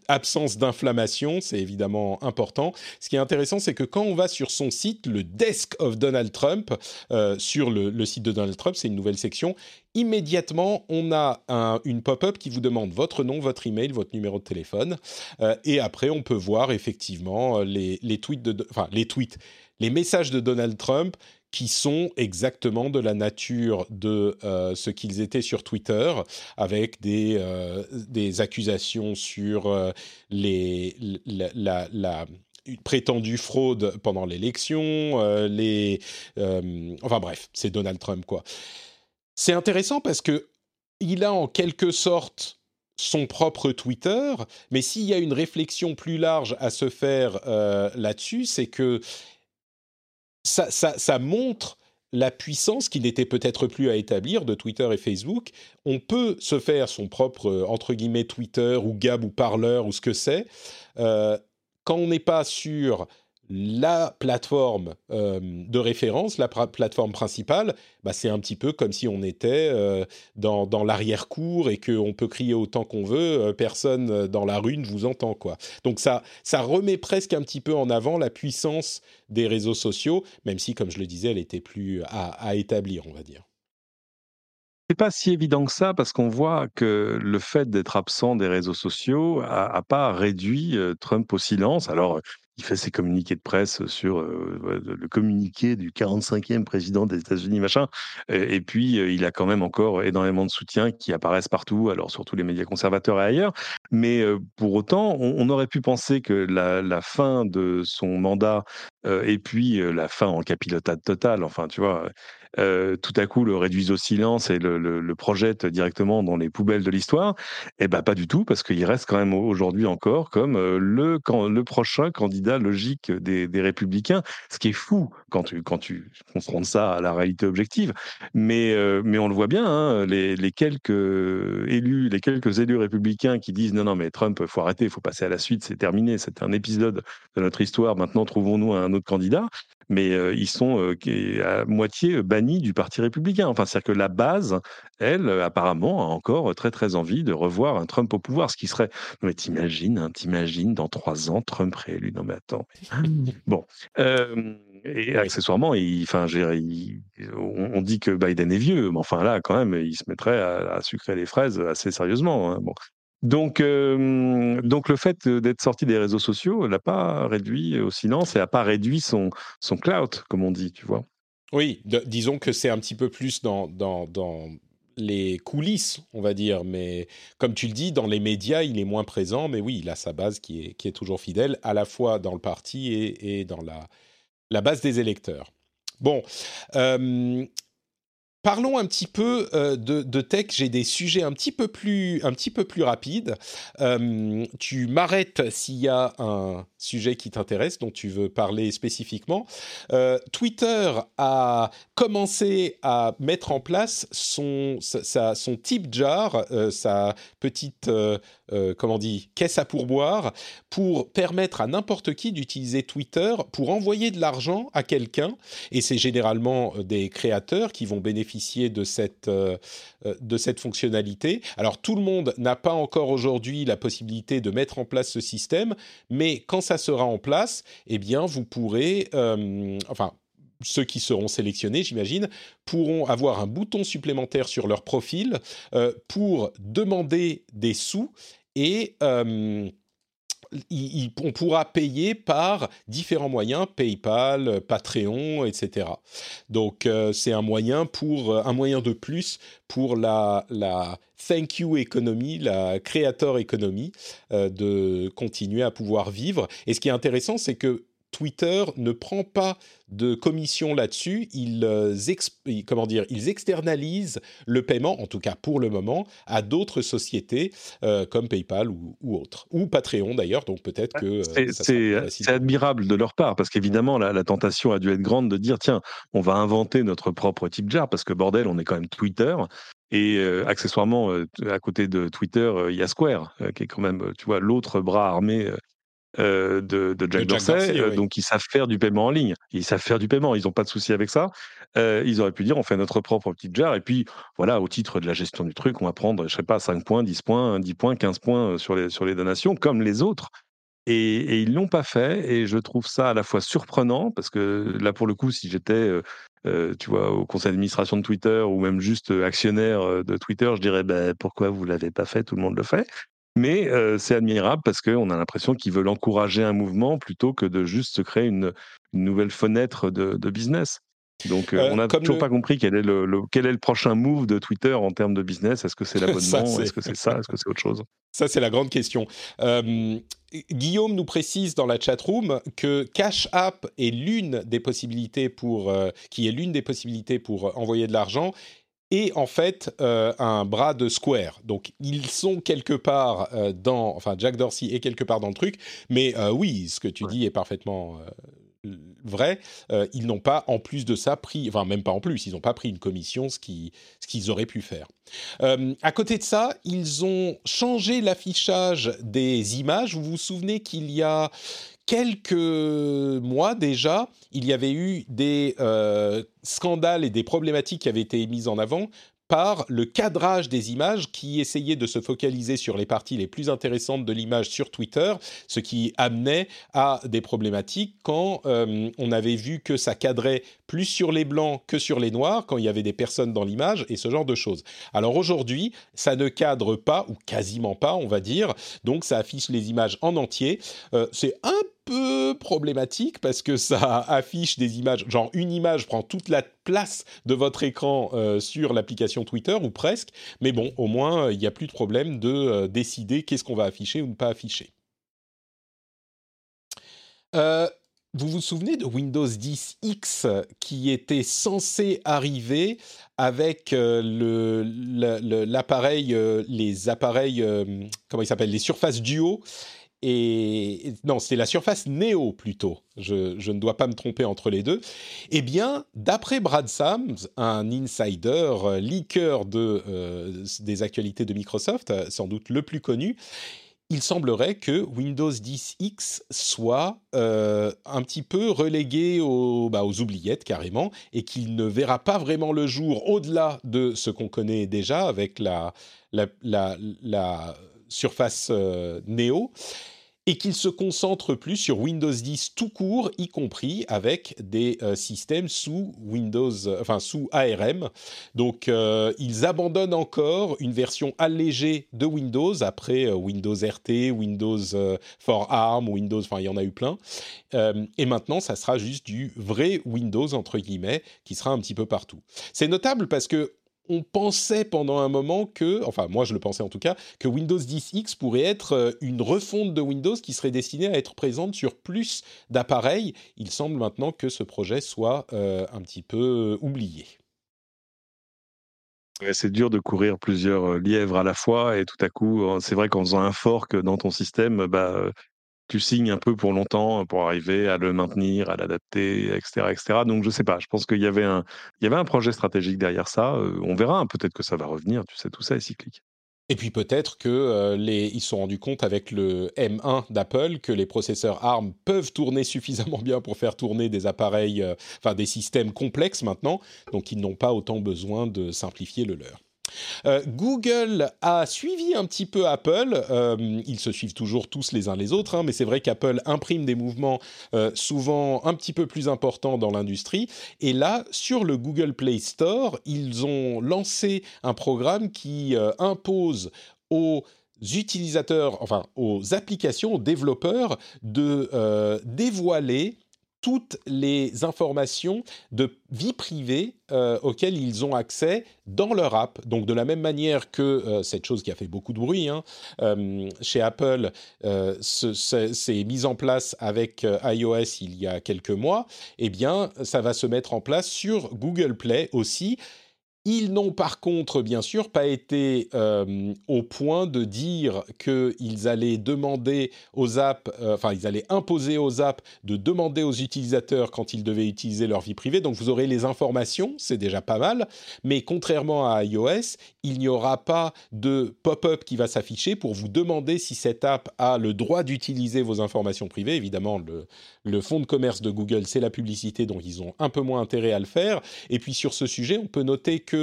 absence d'inflammation, c'est évidemment important. Ce qui est intéressant, c'est que quand on va sur son site, le Desk of Donald Trump, euh, sur le, site de Donald Trump, c'est une nouvelle section, immédiatement, on a une pop-up qui vous demande votre nom, votre email, votre numéro de téléphone, euh, et après, on peut voir effectivement les, les tweets de, enfin les tweets, les messages de Donald Trump qui sont exactement de la nature de euh, ce qu'ils étaient sur Twitter, avec des, euh, des accusations sur euh, les, la, prétendue fraude pendant l'élection, les, enfin bref, c'est Donald Trump quoi. C'est intéressant parce que il a en quelque sorte son propre Twitter, mais s'il y a une réflexion plus large à se faire là-dessus, c'est que ça, montre la puissance qui n'était peut-être plus à établir de Twitter et Facebook. On peut se faire son propre, entre guillemets, Twitter ou Gab ou Parleur ou ce que c'est. quand on n'est pas sur la plateforme de référence, la plateforme principale, bah, c'est un petit peu comme si on était dans, l'arrière-cour et qu'on peut crier autant qu'on veut, personne dans la rue ne vous entend. quoi. Donc ça, ça remet presque un petit peu en avant la puissance des réseaux sociaux, même si, comme je le disais, elle était plus à, établir, on va dire. C'est pas si évident que ça parce qu'on voit que le fait d'être absent des réseaux sociaux a, a pas réduit Trump au silence. Alors, il fait ses communiqués de presse sur le communiqué du 45e président des États-Unis, machin. Et, puis, il a quand même encore énormément de soutien qui apparaissent partout, alors surtout les médias conservateurs et ailleurs. Mais pour autant, on, aurait pu penser que la, fin de son mandat et puis la fin en capilotade totale, enfin, tu vois, euh, tout à coup le réduisent au silence et le, le, projettent directement dans les poubelles de l'histoire, eh ben pas du tout, parce qu'il reste quand même aujourd'hui encore comme euh, le, le prochain candidat logique des, des, républicains, ce qui est fou quand tu, quand tu confrontes ça à la réalité objective. Mais, euh, mais on le voit bien, hein, les, les, quelques élus, les quelques élus républicains qui disent non, non, mais Trump, faut arrêter, il faut passer à la suite, c'est terminé, c'est un épisode de notre histoire, maintenant trouvons-nous un autre candidat mais ils sont à moitié bannis du Parti républicain. Enfin, c'est-à-dire que la base, elle, apparemment, a encore très très envie de revoir un Trump au pouvoir, ce qui serait. mais t'imagines, hein, t'imagines dans trois ans Trump réélu. Non mais attends. bon. et accessoirement, enfin, on, dit que Biden est vieux, mais enfin là, quand même, il se mettrait à, sucrer les fraises assez sérieusement. Hein. Bon. Donc, euh, donc le fait d'être sorti des réseaux sociaux n'a pas réduit au silence et n'a pas réduit son, son clout, comme on dit, tu vois. Oui, disons que c'est un petit peu plus dans, dans, dans, les coulisses, on va dire. Mais comme tu le dis, dans les médias, il est moins présent. Mais oui, il a sa base qui est, qui est toujours fidèle, à la fois dans le parti et, et dans la, la base des électeurs. Bon, euh, Parlons un petit peu euh, de, tech. J'ai des sujets un petit peu plus, un petit peu plus rapides. Euh, tu m'arrêtes s'il y a un sujet qui t'intéresse, dont tu veux parler spécifiquement. Euh, Twitter a commencé à mettre en place son, sa, tip jar, sa petite, comment caisse à pourboire, pour permettre à n'importe qui d'utiliser Twitter pour envoyer de l'argent à quelqu'un. Et c'est généralement des créateurs qui vont bénéficier de cette, euh, euh, de cette fonctionnalité. Alors tout le monde n'a pas encore aujourd'hui la possibilité de mettre en place ce système, mais quand ça sera en place, eh bien vous pourrez, euh, enfin ceux qui seront sélectionnés, j'imagine, pourront avoir un bouton supplémentaire sur leur profil pour demander des sous et on pourra payer par différents moyens, PayPal, Patreon, etc. Donc euh, c'est un moyen pour euh, un moyen de plus pour la, la thank you economy, la creator economy, euh, de continuer à pouvoir vivre. Et ce qui est intéressant, c'est que Twitter ne prend pas de commission là-dessus. Ils, euh, comment dire, ils externalisent le paiement, en tout cas pour le moment, à d'autres sociétés euh, comme PayPal ou, autres, ou Patreon d'ailleurs. Donc peut-être que euh, c'est admirable de leur part parce qu'évidemment la, la, tentation a dû être grande de dire tiens, on va inventer notre propre type jar parce que bordel, on est quand même Twitter. Et accessoirement, à côté de Twitter, il y a Square, qui est quand même, tu vois, l'autre bras armé euh, de, Jack, Dorsey, euh, donc ils savent faire du paiement en ligne. Ils savent faire du paiement, ils n'ont pas de souci avec ça. Euh, ils auraient pu dire on fait notre propre petite jar et puis voilà, au titre de la gestion du truc, on va prendre, je sais pas, 5 points, 10 points, 10 points, 15 points sur les, sur les donations, comme les autres. Et, et ils l'ont pas fait et je trouve ça à la fois surprenant parce que là pour le coup, si j'étais tu vois, au conseil d'administration de Twitter ou même juste actionnaire de Twitter, je dirais ben, pourquoi vous l'avez pas fait, tout le monde le fait. Mais c'est admirable parce qu'on a l'impression qu'ils veulent encourager un mouvement plutôt que de juste se créer une, nouvelle fenêtre de, business. Donc, on n'a toujours pas compris quel est le, quel est le prochain move de Twitter en termes de business. Est-ce que c'est l'abonnement? Est-ce que c'est ça? Est-ce que c'est autre chose? Ça, c'est la grande question. Guillaume nous précise dans la chat room que Cash App est l'une des possibilités pour, qui est l'une des possibilités pour envoyer de l'argent et en fait euh, un bras de Square. Donc ils sont quelque part euh, dans, enfin Jack Dorsey est quelque part dans le truc, mais euh, oui, ce que tu dis est parfaitement vrai, ils n'ont pas en plus de ça pris, enfin même pas en plus, ils n'ont pas pris une commission, ce qu'ils ce qu'ils auraient pu faire. À côté de ça, ils ont changé l'affichage des images. Vous vous souvenez qu'il y a quelques mois déjà, il y avait eu des euh, scandales et des problématiques qui avaient été mises en avant par le cadrage des images qui essayait de se focaliser sur les parties les plus intéressantes de l'image sur Twitter, ce qui amenait à des problématiques quand euh, on avait vu que ça cadrait plus sur les blancs que sur les noirs, quand il y avait des personnes dans l'image et ce genre de choses. Alors aujourd'hui, ça ne cadre pas, ou quasiment pas, on va dire, donc ça affiche les images en entier. Euh, c'est un peu problématique parce que ça affiche des images, genre une image prend toute la place de votre écran euh, sur l'application Twitter ou presque, mais bon, au moins il n'y a plus de problème de euh, décider qu'est-ce qu'on va afficher ou ne pas afficher. Euh, vous vous souvenez de Windows 10 X qui était censé arriver avec l'appareil, les appareils, comment les surfaces duo et non, c'est la surface Neo plutôt. Je, ne dois pas me tromper entre les deux. Eh bien, d'après Brad Sams, un insider euh, leaker de, euh, des actualités de Microsoft, euh, sans doute le plus connu, il semblerait que Windows 10 X soit un petit peu relégué aux, bah, aux oubliettes carrément et qu'il ne verra pas vraiment le jour au-delà de ce qu'on connaît déjà avec la, surface Neo et qu'il se concentre plus sur Windows 10 tout court, y compris avec des euh, systèmes sous Windows, euh, enfin sous ARM. Donc euh, ils abandonnent encore une version allégée de Windows après Windows RT, Windows for ARM, Windows, enfin il y en a eu plein. et maintenant, ça sera juste du vrai Windows entre guillemets qui sera un petit peu partout. C'est notable parce que on pensait pendant un moment que, enfin moi je le pensais en tout cas, que Windows 10 X pourrait être euh, une refonte de Windows qui serait destinée à être présente sur plus d'appareils. Il semble maintenant que ce projet soit euh, un petit peu oublié. c'est dur de courir plusieurs euh, lièvres à la fois et tout à coup, c'est vrai qu'en faisant un fork dans ton système, bah, tu signes un peu pour longtemps pour arriver à le maintenir, à l'adapter, etc., etc. Donc je sais pas. Je pense qu'il y avait un, y avait un projet stratégique derrière ça. Euh, on verra. Hein, peut-être que ça va revenir. Tu sais, tout ça est cyclique. Et puis peut-être que euh, les, se sont rendus compte avec le M1 d'Apple que les processeurs ARM peuvent tourner suffisamment bien pour faire tourner des appareils, euh, enfin des systèmes complexes maintenant, donc ils n'ont pas autant besoin de simplifier le leur. Euh, Google a suivi un petit peu Apple. Euh, ils se suivent toujours tous les uns les autres, hein, mais c'est vrai qu'Apple imprime des mouvements euh, souvent un petit peu plus importants dans l'industrie. Et là, sur le Google Play Store, ils ont lancé un programme qui impose aux utilisateurs, enfin aux applications, aux développeurs, de dévoiler toutes les informations de vie privée euh, auxquelles ils ont accès dans leur app. Donc de la même manière que euh, cette chose qui a fait beaucoup de bruit hein, euh, chez Apple s'est mise en place avec iOS il y a quelques mois, eh bien ça va se mettre en place sur Google Play aussi ils n'ont par contre, bien sûr, pas été euh, au point de dire qu'ils allaient demander aux apps, euh, enfin, ils allaient imposer aux apps de demander aux utilisateurs quand ils devaient utiliser leur vie privée. Donc, vous aurez les informations, c'est déjà pas mal. Mais contrairement à iOS, il n'y aura pas de pop-up qui va s'afficher pour vous demander si cette app a le droit d'utiliser vos informations privées. Évidemment, le, le fonds de commerce de Google, c'est la publicité, donc ils ont un peu moins intérêt à le faire. Et puis, sur ce sujet, on peut noter que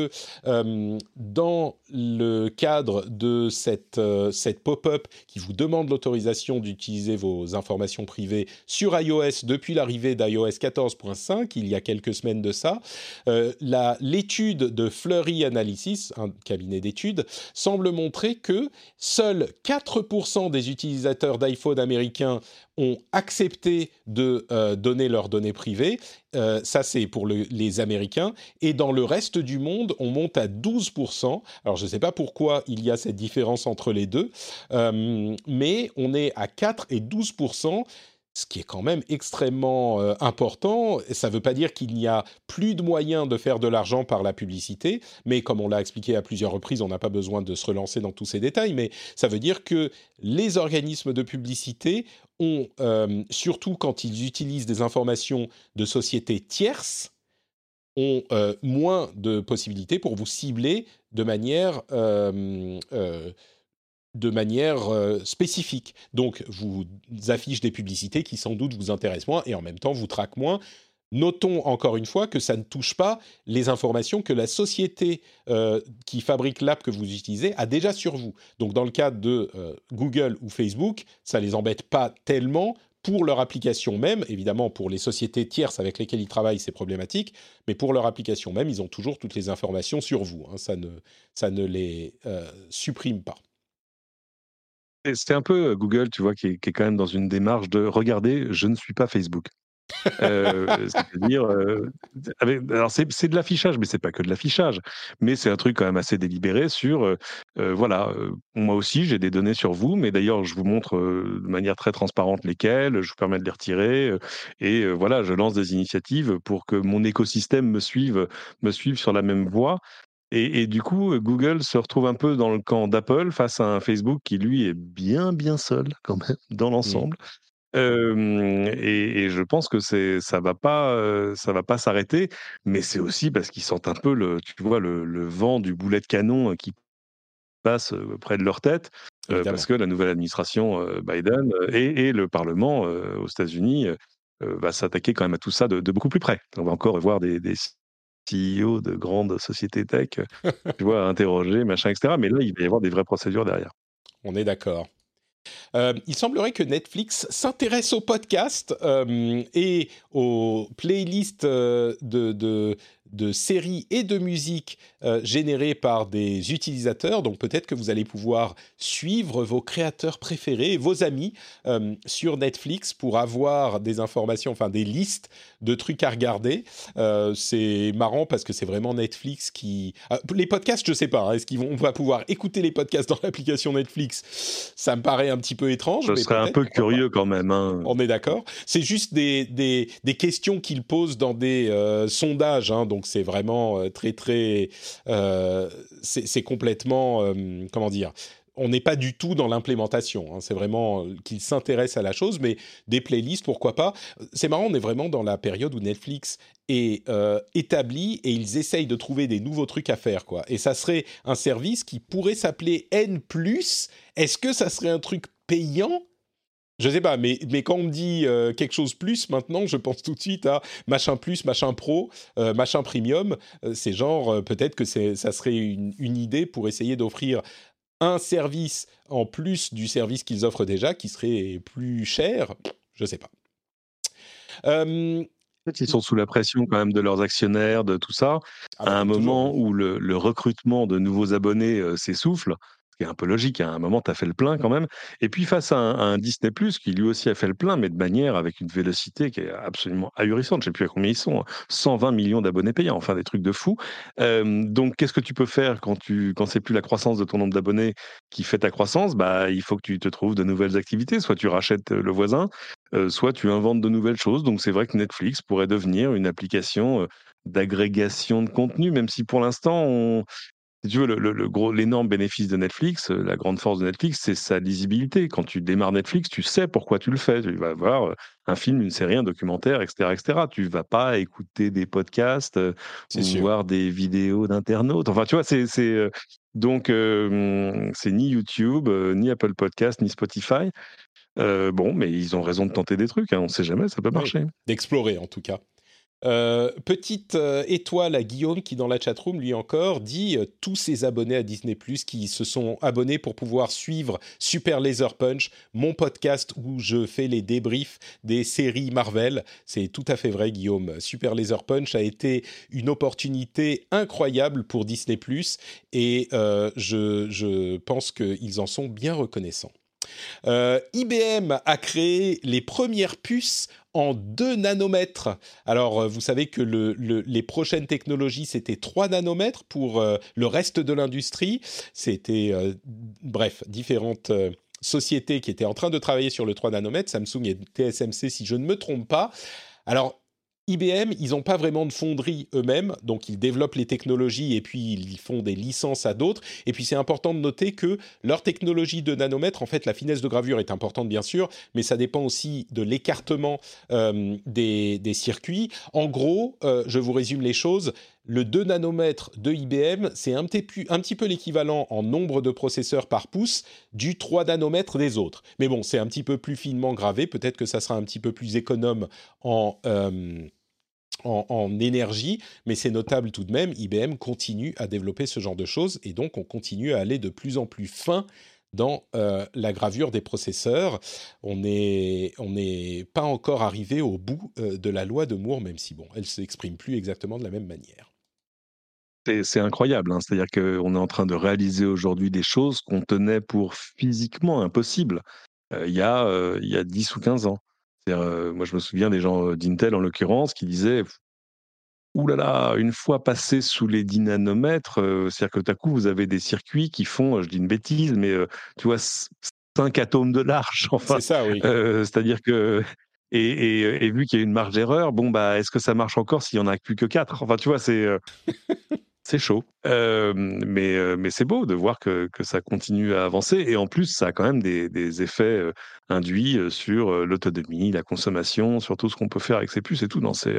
euh, dans le cadre de cette, euh, cette pop-up qui vous demande l'autorisation d'utiliser vos informations privées sur iOS depuis l'arrivée d'iOS 14.5, il y a quelques semaines de ça, euh, l'étude de Flurry Analysis, un cabinet d'études, semble montrer que seuls 4% des utilisateurs d'iPhone américains ont accepté de euh, donner leurs données privées. Euh, ça, c'est pour les Américains. Et dans le reste du monde, on monte à 12%. Alors, je ne sais pas pourquoi il y a cette différence entre les deux, euh, mais on est à 4 et 12%. Ce qui est quand même extrêmement euh, important. Ça ne veut pas dire qu'il n'y a plus de moyens de faire de l'argent par la publicité, mais comme on l'a expliqué à plusieurs reprises, on n'a pas besoin de se relancer dans tous ces détails, mais ça veut dire que les organismes de publicité ont, euh, surtout quand ils utilisent des informations de sociétés tierces, ont euh, moins de possibilités pour vous cibler de manière de manière euh, spécifique. Donc, vous affiche des publicités qui sans doute vous intéressent moins et en même temps vous traquent moins. Notons encore une fois que ça ne touche pas les informations que la société euh, qui fabrique l'app que vous utilisez a déjà sur vous. Donc dans le cas de euh, Google ou Facebook, ça les embête pas tellement pour leur application même. Évidemment, pour les sociétés tierces avec lesquelles ils travaillent, c'est problématique, mais pour leur application même, ils ont toujours toutes les informations sur vous. Hein. Ça, ne, ça ne les supprime pas. C'est un peu Google, tu vois, qui est, quand même dans une démarche de regarder, je ne suis pas Facebook. c'est-à-dire, alors c'est, de l'affichage, mais c'est pas que de l'affichage, mais c'est un truc quand même assez délibéré sur, voilà, moi aussi j'ai des données sur vous, mais d'ailleurs je vous montre de manière très transparente lesquelles, je vous permets de les retirer, et voilà, je lance des initiatives pour que mon écosystème me suive, me suive sur la même voie. Et, du coup, Google se retrouve un peu dans le camp d'Apple face à un Facebook qui, lui, est bien, bien seul quand même dans mmh. l'ensemble. et, je pense que c'est ça va pas ça va pas s'arrêter, mais c'est aussi parce qu'ils sentent un peu le tu vois le, vent du boulet de canon qui passe près de leur tête parce que la nouvelle administration Biden et, le Parlement aux États-Unis va s'attaquer quand même à tout ça de, beaucoup plus près. On va encore voir des, des CEO de grandes sociétés tech, tu vois, interroger, machin, etc. Mais là, il va y avoir des vraies procédures derrière. On est d'accord. Euh, il semblerait que Netflix s'intéresse aux podcasts euh, et aux playlists euh, de, de, de séries et de musique euh, générées par des utilisateurs. Donc peut-être que vous allez pouvoir suivre vos créateurs préférés, vos amis euh, sur Netflix pour avoir des informations, enfin des listes de trucs à regarder. Euh, c'est marrant parce que c'est vraiment Netflix qui... les podcasts, je sais pas, hein, est-ce vont va pouvoir écouter les podcasts dans l'application Netflix? Ça me paraît un petit peu étrange. Je serais un peu curieux quand même. Hein. On est d'accord. C'est juste des, des, des questions qu'ils posent dans des sondages, hein, donc c'est vraiment euh, très très, euh, c'est complètement, euh, comment dire, on n'est pas du tout dans l'implémentation. Hein. C'est vraiment qu'ils s'intéressent à la chose, mais des playlists, pourquoi pas. C'est marrant, on est vraiment dans la période où Netflix est établi et ils essayent de trouver des nouveaux trucs à faire, quoi. Et ça serait un service qui pourrait s'appeler N+. Est-ce que ça serait un truc payant je sais pas, mais, mais quand on me dit euh, quelque chose plus, maintenant, je pense tout de suite à machin plus, machin pro, euh, machin premium. Euh, c'est genre, peut-être que ça serait une, une, idée pour essayer d'offrir un service en plus du service qu'ils offrent déjà, qui serait plus cher. Je sais pas. Ils sont sous la pression quand même de leurs actionnaires, de tout ça. Ah à bah, un moment où le, le, recrutement de nouveaux abonnés s'essouffle, un peu logique. À un moment, tu as fait le plein quand même. Et puis face à un, Disney qui lui aussi a fait le plein, mais de manière avec une vélocité qui est absolument ahurissante. Je ne sais plus à combien ils sont. 120 hein. millions d'abonnés payants, enfin des trucs de fou. donc qu'est-ce que tu peux faire quand tu quand c'est plus la croissance de ton nombre d'abonnés qui fait ta croissance? Bah il faut que tu te trouves de nouvelles activités. Soit tu rachètes le voisin, soit tu inventes de nouvelles choses. Donc c'est vrai que Netflix pourrait devenir une application d'agrégation de contenu, même si pour l'instant, on, si tu veux, le, gros, l'énorme bénéfice de Netflix, euh, la grande force de Netflix, c'est sa lisibilité. Quand tu démarres Netflix, tu sais pourquoi tu le fais. Tu vas voir euh, un film, une série, un documentaire, etc., etc. Tu vas pas écouter des podcasts euh, ou voir des vidéos d'internautes. Enfin, tu vois, c'est, c'est donc c'est ni YouTube, ni Apple Podcast, ni Spotify. bon, mais ils ont raison de tenter des trucs. Hein, on ne sait jamais, ça peut marcher. D'explorer en tout cas. Euh, petite euh, étoile à Guillaume qui dans la chatroom lui encore dit euh, tous ses abonnés à Disney Plus qui se sont abonnés pour pouvoir suivre Super Laser Punch, mon podcast où je fais les débriefs des séries Marvel. C'est tout à fait vrai Guillaume. Super Laser Punch a été une opportunité incroyable pour Disney Plus et je, je pense qu'ils en sont bien reconnaissants. Euh, IBM a créé les premières puces en 2 nanomètres. Alors, euh, vous savez que les prochaines technologies, c'était 3 nanomètres pour euh, le reste de l'industrie. C'était, bref, différentes sociétés qui étaient en train de travailler sur le 3 nanomètres, Samsung et TSMC si je ne me trompe pas. Alors IBM, ils n'ont pas vraiment de fonderie eux-mêmes, donc ils développent les technologies et puis ils font des licences à d'autres. Et puis c'est important de noter que leur technologie de nanomètre, en fait, la finesse de gravure est importante bien sûr, mais ça dépend aussi de l'écartement euh, des, circuits. En gros, euh, je vous résume les choses le 2 nanomètres de IBM, c'est un, petit peu l'équivalent en nombre de processeurs par pouce du 3 nanomètres des autres. Mais bon, c'est un petit peu plus finement gravé, peut-être que ça sera un petit peu plus économe en, euh, énergie, mais c'est notable tout de même, IBM continue à développer ce genre de choses, et donc on continue à aller de plus en plus fin dans euh, la gravure des processeurs. On n'est pas encore arrivé au bout euh, de la loi de Moore, même si bon, elle s'exprime plus exactement de la même manière. C'est incroyable, hein. c'est-à-dire qu'on est en train de réaliser aujourd'hui des choses qu'on tenait pour physiquement impossibles euh, il, y a, euh, il y a 10 ou 15 ans. Euh, moi, je me souviens des gens d'Intel, en l'occurrence, qui disaient Ouh là là, une fois passé sous les 10 nanomètres, c'est-à-dire que tout à coup, vous avez des circuits qui font, je dis une bêtise, mais tu vois, 5 atomes de large. Enfin, c'est ça, oui. c'est-à-dire que et, vu qu'il y a une marge d'erreur, bon bah est-ce que ça marche encore s'il y en a plus que 4 Enfin tu vois, c'est c'est chaud. mais mais c'est beau de voir que, que, ça continue à avancer. Et en plus, ça a quand même des, des effets induits sur l'autonomie, la consommation, sur tout ce qu'on peut faire avec ces puces et tout. Non, c'est.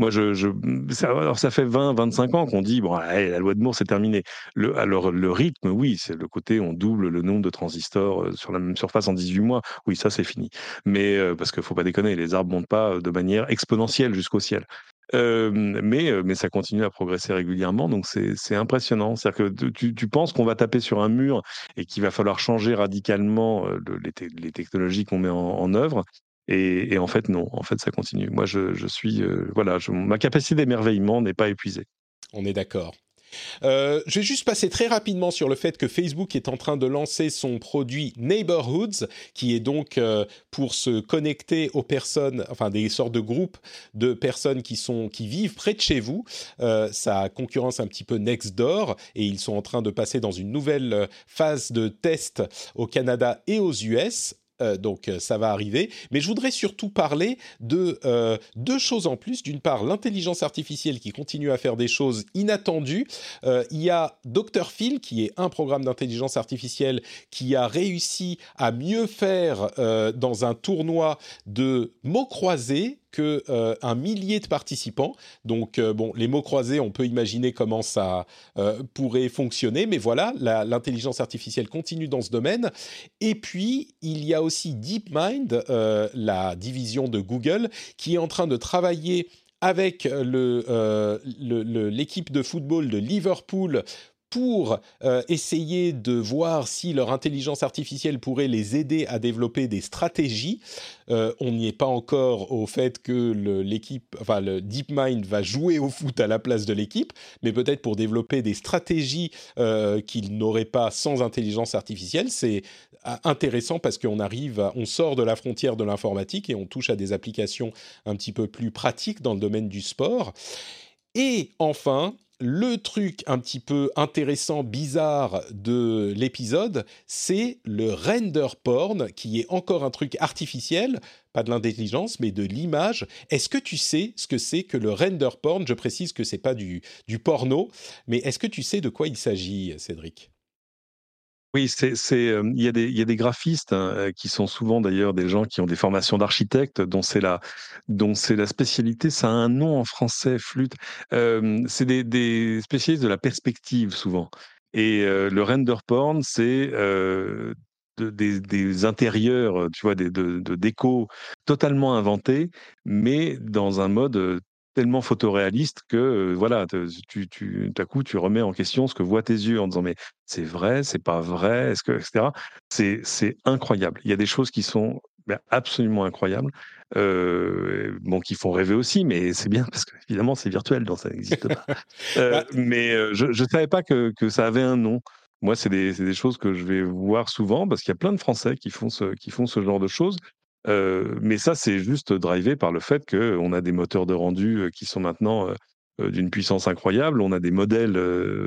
Moi, je, je ça, alors ça fait 20, 25 ans qu'on dit bon, la loi de Moore c'est terminé. Le, alors le rythme, oui, c'est le côté on double le nombre de transistors sur la même surface en 18 mois. Oui, ça c'est fini. Mais parce qu'il faut pas déconner, les arbres montent pas de manière exponentielle jusqu'au ciel mais, mais ça continue à progresser régulièrement, donc c'est impressionnant. C'est-à-dire que tu, tu penses qu'on va taper sur un mur et qu'il va falloir changer radicalement les, les, technologies qu'on met en, œuvre. Et, et, en fait, non, en fait, ça continue. Moi, je, je suis, voilà, ma capacité d'émerveillement n'est pas épuisée. On est d'accord. Euh, je vais juste passer très rapidement sur le fait que Facebook est en train de lancer son produit Neighborhoods, qui est donc euh, pour se connecter aux personnes, enfin des sortes de groupes de personnes qui sont qui vivent près de chez vous. Euh, ça concurrence un petit peu Nextdoor et ils sont en train de passer dans une nouvelle phase de test au Canada et aux US euh, donc euh, ça va arriver. Mais je voudrais surtout parler de euh, deux choses en plus. D'une part, l'intelligence artificielle qui continue à faire des choses inattendues. il y a Dr Phil, qui est un programme d'intelligence artificielle qui a réussi à mieux faire dans un tournoi de mots croisés euh, un millier de participants. Donc euh, bon, les mots croisés, on peut imaginer comment ça euh, pourrait fonctionner, mais voilà, l'intelligence artificielle continue dans ce domaine. Et puis il y a aussi DeepMind, la division de Google, qui est en train de travailler avec l'équipe de football de Liverpool pour euh, essayer de voir si leur intelligence artificielle pourrait les aider à développer des stratégies. Euh, on n'y est pas encore au fait que l'équipe, enfin le DeepMind va jouer au foot à la place de l'équipe, mais peut-être pour développer des stratégies euh, qu'ils n'auraient pas sans intelligence artificielle. C'est intéressant parce qu'on arrive, on sort de la frontière de l'informatique et on touche à des applications un petit peu plus pratiques dans le domaine du sport. Et enfin, le truc un petit peu intéressant, bizarre de l'épisode, c'est le render porn, qui est encore un truc artificiel, pas de l'intelligence, mais de l'image. Est-ce que tu sais ce que c'est que le render porn? Je précise que c'est pas du, du porno, mais est-ce que tu sais de quoi il s'agit, Cédric? Oui, c'est, il y, a des, graphistes hein, qui sont souvent d'ailleurs des gens qui ont des formations d'architectes, dont c'est la, spécialité. Ça a un nom en français, flûte. c'est des, spécialistes de la perspective souvent. Et le render porn, c'est des, des, intérieurs, tu vois, des, de, de déco totalement inventés, mais dans un mode tellement photoréaliste que voilà, tu, tu, coup, tu remets en question ce que voient tes yeux en disant mais c'est vrai, c'est pas vrai, est-ce que, etc. C'est, c'est incroyable. Il y a des choses qui sont ben, absolument incroyables, bon, qui font rêver aussi, mais c'est bien parce que évidemment c'est virtuel, donc ça n'existe pas. Bah mais je ne savais pas que, que, ça avait un nom. Moi, c'est des, des, choses que je vais voir souvent parce qu'il y a plein de Français qui font ce, qui font ce genre de choses mais ça, c'est juste drivé par le fait qu'on a des moteurs de rendu qui sont maintenant d'une puissance incroyable, on a des modèles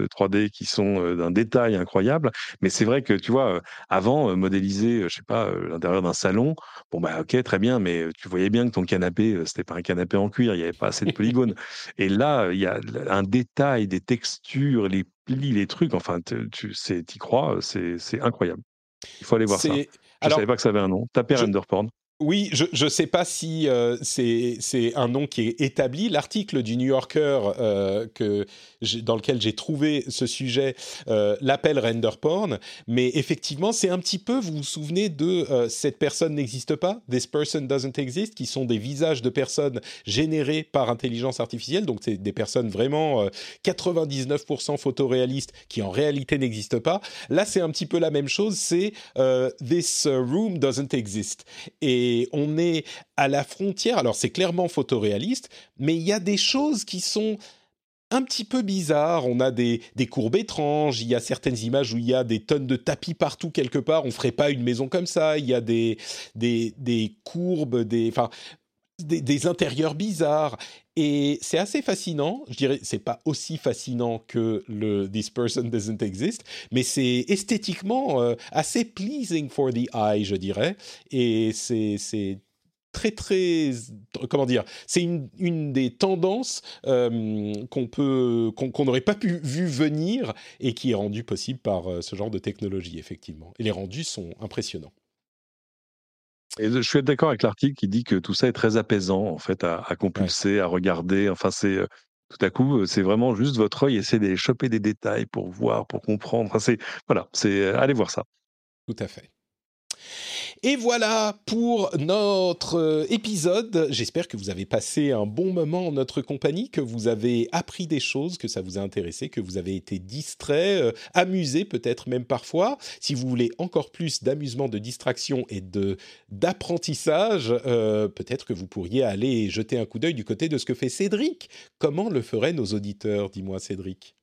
3D qui sont d'un détail incroyable. Mais c'est vrai que, tu vois, avant, modéliser, je sais pas, l'intérieur d'un salon, bon, bah, ok, très bien, mais tu voyais bien que ton canapé, c'était pas un canapé en cuir, il n'y avait pas assez de polygones. Et là, il y a un détail, des textures, les plis, les trucs, enfin, tu y crois, c'est incroyable. Il faut aller voir ça. Je ne savais pas que ça avait un nom. Tapez je... Renderporn. Oui, je ne sais pas si euh, c'est un nom qui est établi. L'article du New Yorker euh, que dans lequel j'ai trouvé ce sujet euh, l'appelle render porn, mais effectivement, c'est un petit peu, vous vous souvenez de cette personne n'existe pas, this person doesn't exist, qui sont des visages de personnes générés par intelligence artificielle, donc c'est des personnes vraiment 99% euh, photoréalistes qui en réalité n'existent pas. Là, c'est un petit peu la même chose, c'est this room doesn't exist, et on est à la frontière. Alors c'est clairement photoréaliste, mais il y a des choses qui sont un petit peu bizarre. On a des, courbes étranges. Il y a certaines images où il y a des tonnes de tapis partout quelque part. On ferait pas une maison comme ça. Il y a des, des, courbes, des, enfin, des, intérieurs bizarres. Et c'est assez fascinant. Je dirais, c'est pas aussi fascinant que le This Person Doesn't Exist, mais c'est esthétiquement euh, assez pleasing for the eye, je dirais. Et c'est très très comment dire c'est une, une, des tendances euh, qu'on peut qu'on n'aurait pas pu vu venir et qui est rendue possible par euh, ce genre de technologie effectivement et les rendus sont impressionnants et je suis d'accord avec l'article qui dit que tout ça est très apaisant en fait à, compulser à regarder enfin c'est euh, tout à coup, c'est vraiment juste votre œil essaie de choper des détails pour voir, pour comprendre. Enfin, c'est voilà, c'est allez voir ça. Tout à fait. Et voilà pour notre euh, épisode. J'espère que vous avez passé un bon moment en notre compagnie, que vous avez appris des choses, que ça vous a intéressé, que vous avez été distrait, euh, amusé peut-être même parfois. Si vous voulez encore plus d'amusement, de distraction et de d'apprentissage, euh, peut-être que vous pourriez aller jeter un coup d'œil du côté de ce que fait Cédric. Comment le feraient nos auditeurs? Dis-moi Cédric.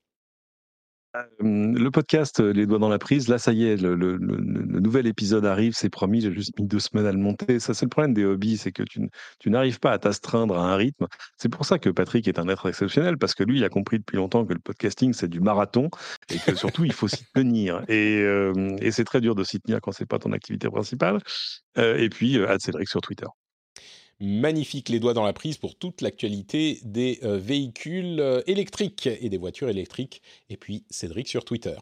Le podcast Les doigts dans la prise, là, ça y est, le, nouvel épisode arrive, c'est promis, j'ai juste mis deux semaines à le monter. Ça, c'est le problème des hobbies, c'est que tu, n'arrives pas à t'astreindre à un rythme. C'est pour ça que Patrick est un être exceptionnel, parce que lui, il a compris depuis longtemps que le podcasting, c'est du marathon, et que surtout, il faut s'y tenir. Et, c'est très dur de s'y tenir quand c'est pas ton activité principale. et puis, à Cédric sur Twitter magnifique les doigts dans la prise pour toute l'actualité des euh, véhicules euh, électriques et des voitures électriques. Et puis Cédric sur Twitter.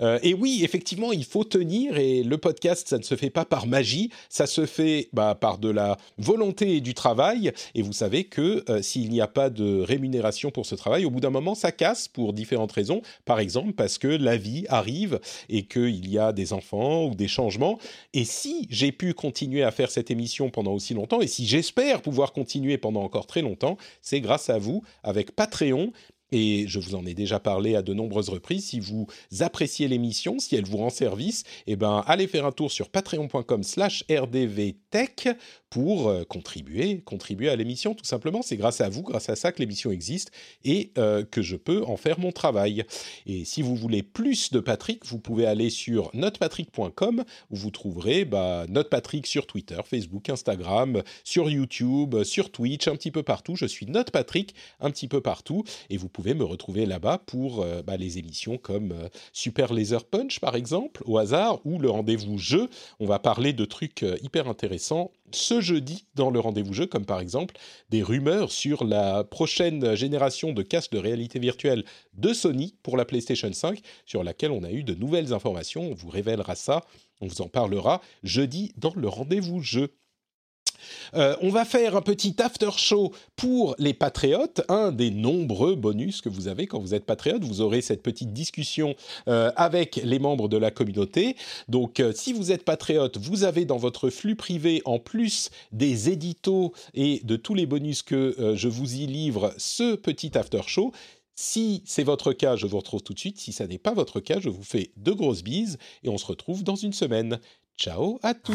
Euh, et oui, effectivement, il faut tenir et le podcast, ça ne se fait pas par magie, ça se fait bah, par de la volonté et du travail. Et vous savez que s'il n'y a pas de rémunération pour ce travail, au bout d'un moment, ça casse pour différentes raisons. Par exemple, parce que la vie arrive et qu'il y a des enfants ou des changements. Et si j'ai pu continuer à faire cette émission pendant aussi longtemps et si j'ai pouvoir continuer pendant encore très longtemps, c'est grâce à vous avec Patreon et je vous en ai déjà parlé à de nombreuses reprises. Si vous appréciez l'émission, si elle vous rend service, eh ben, allez faire un tour sur patreon.com/slash rdvtech pour euh, contribuer, contribuer à l'émission tout simplement. C'est grâce à vous, grâce à ça que l'émission existe et euh, que je peux en faire mon travail. Et si vous voulez plus de Patrick, vous pouvez aller sur notepatrick.com où vous trouverez bah, Notepatrick sur Twitter, Facebook, Instagram, sur YouTube, sur Twitch, un petit peu partout. Je suis Notepatrick un petit peu partout et vous me retrouver là-bas pour euh, bah, les émissions comme Super Laser Punch par exemple, au hasard, ou le rendez-vous jeu. On va parler de trucs hyper intéressants ce jeudi dans le rendez-vous jeu, comme par exemple des rumeurs sur la prochaine génération de casques de réalité virtuelle de Sony pour la PlayStation 5, sur laquelle on a eu de nouvelles informations. On vous révélera ça, on vous en parlera jeudi dans le rendez-vous jeu. Euh, on va faire un petit after show pour les patriotes, un des nombreux bonus que vous avez quand vous êtes patriote. Vous aurez cette petite discussion euh, avec les membres de la communauté. Donc, euh, si vous êtes patriote, vous avez dans votre flux privé, en plus des éditos et de tous les bonus que je vous y livre, ce petit after show. Si c'est votre cas, je vous retrouve tout de suite. Si ça n'est pas votre cas, je vous fais de grosses bises et on se retrouve dans une semaine. Ciao à tous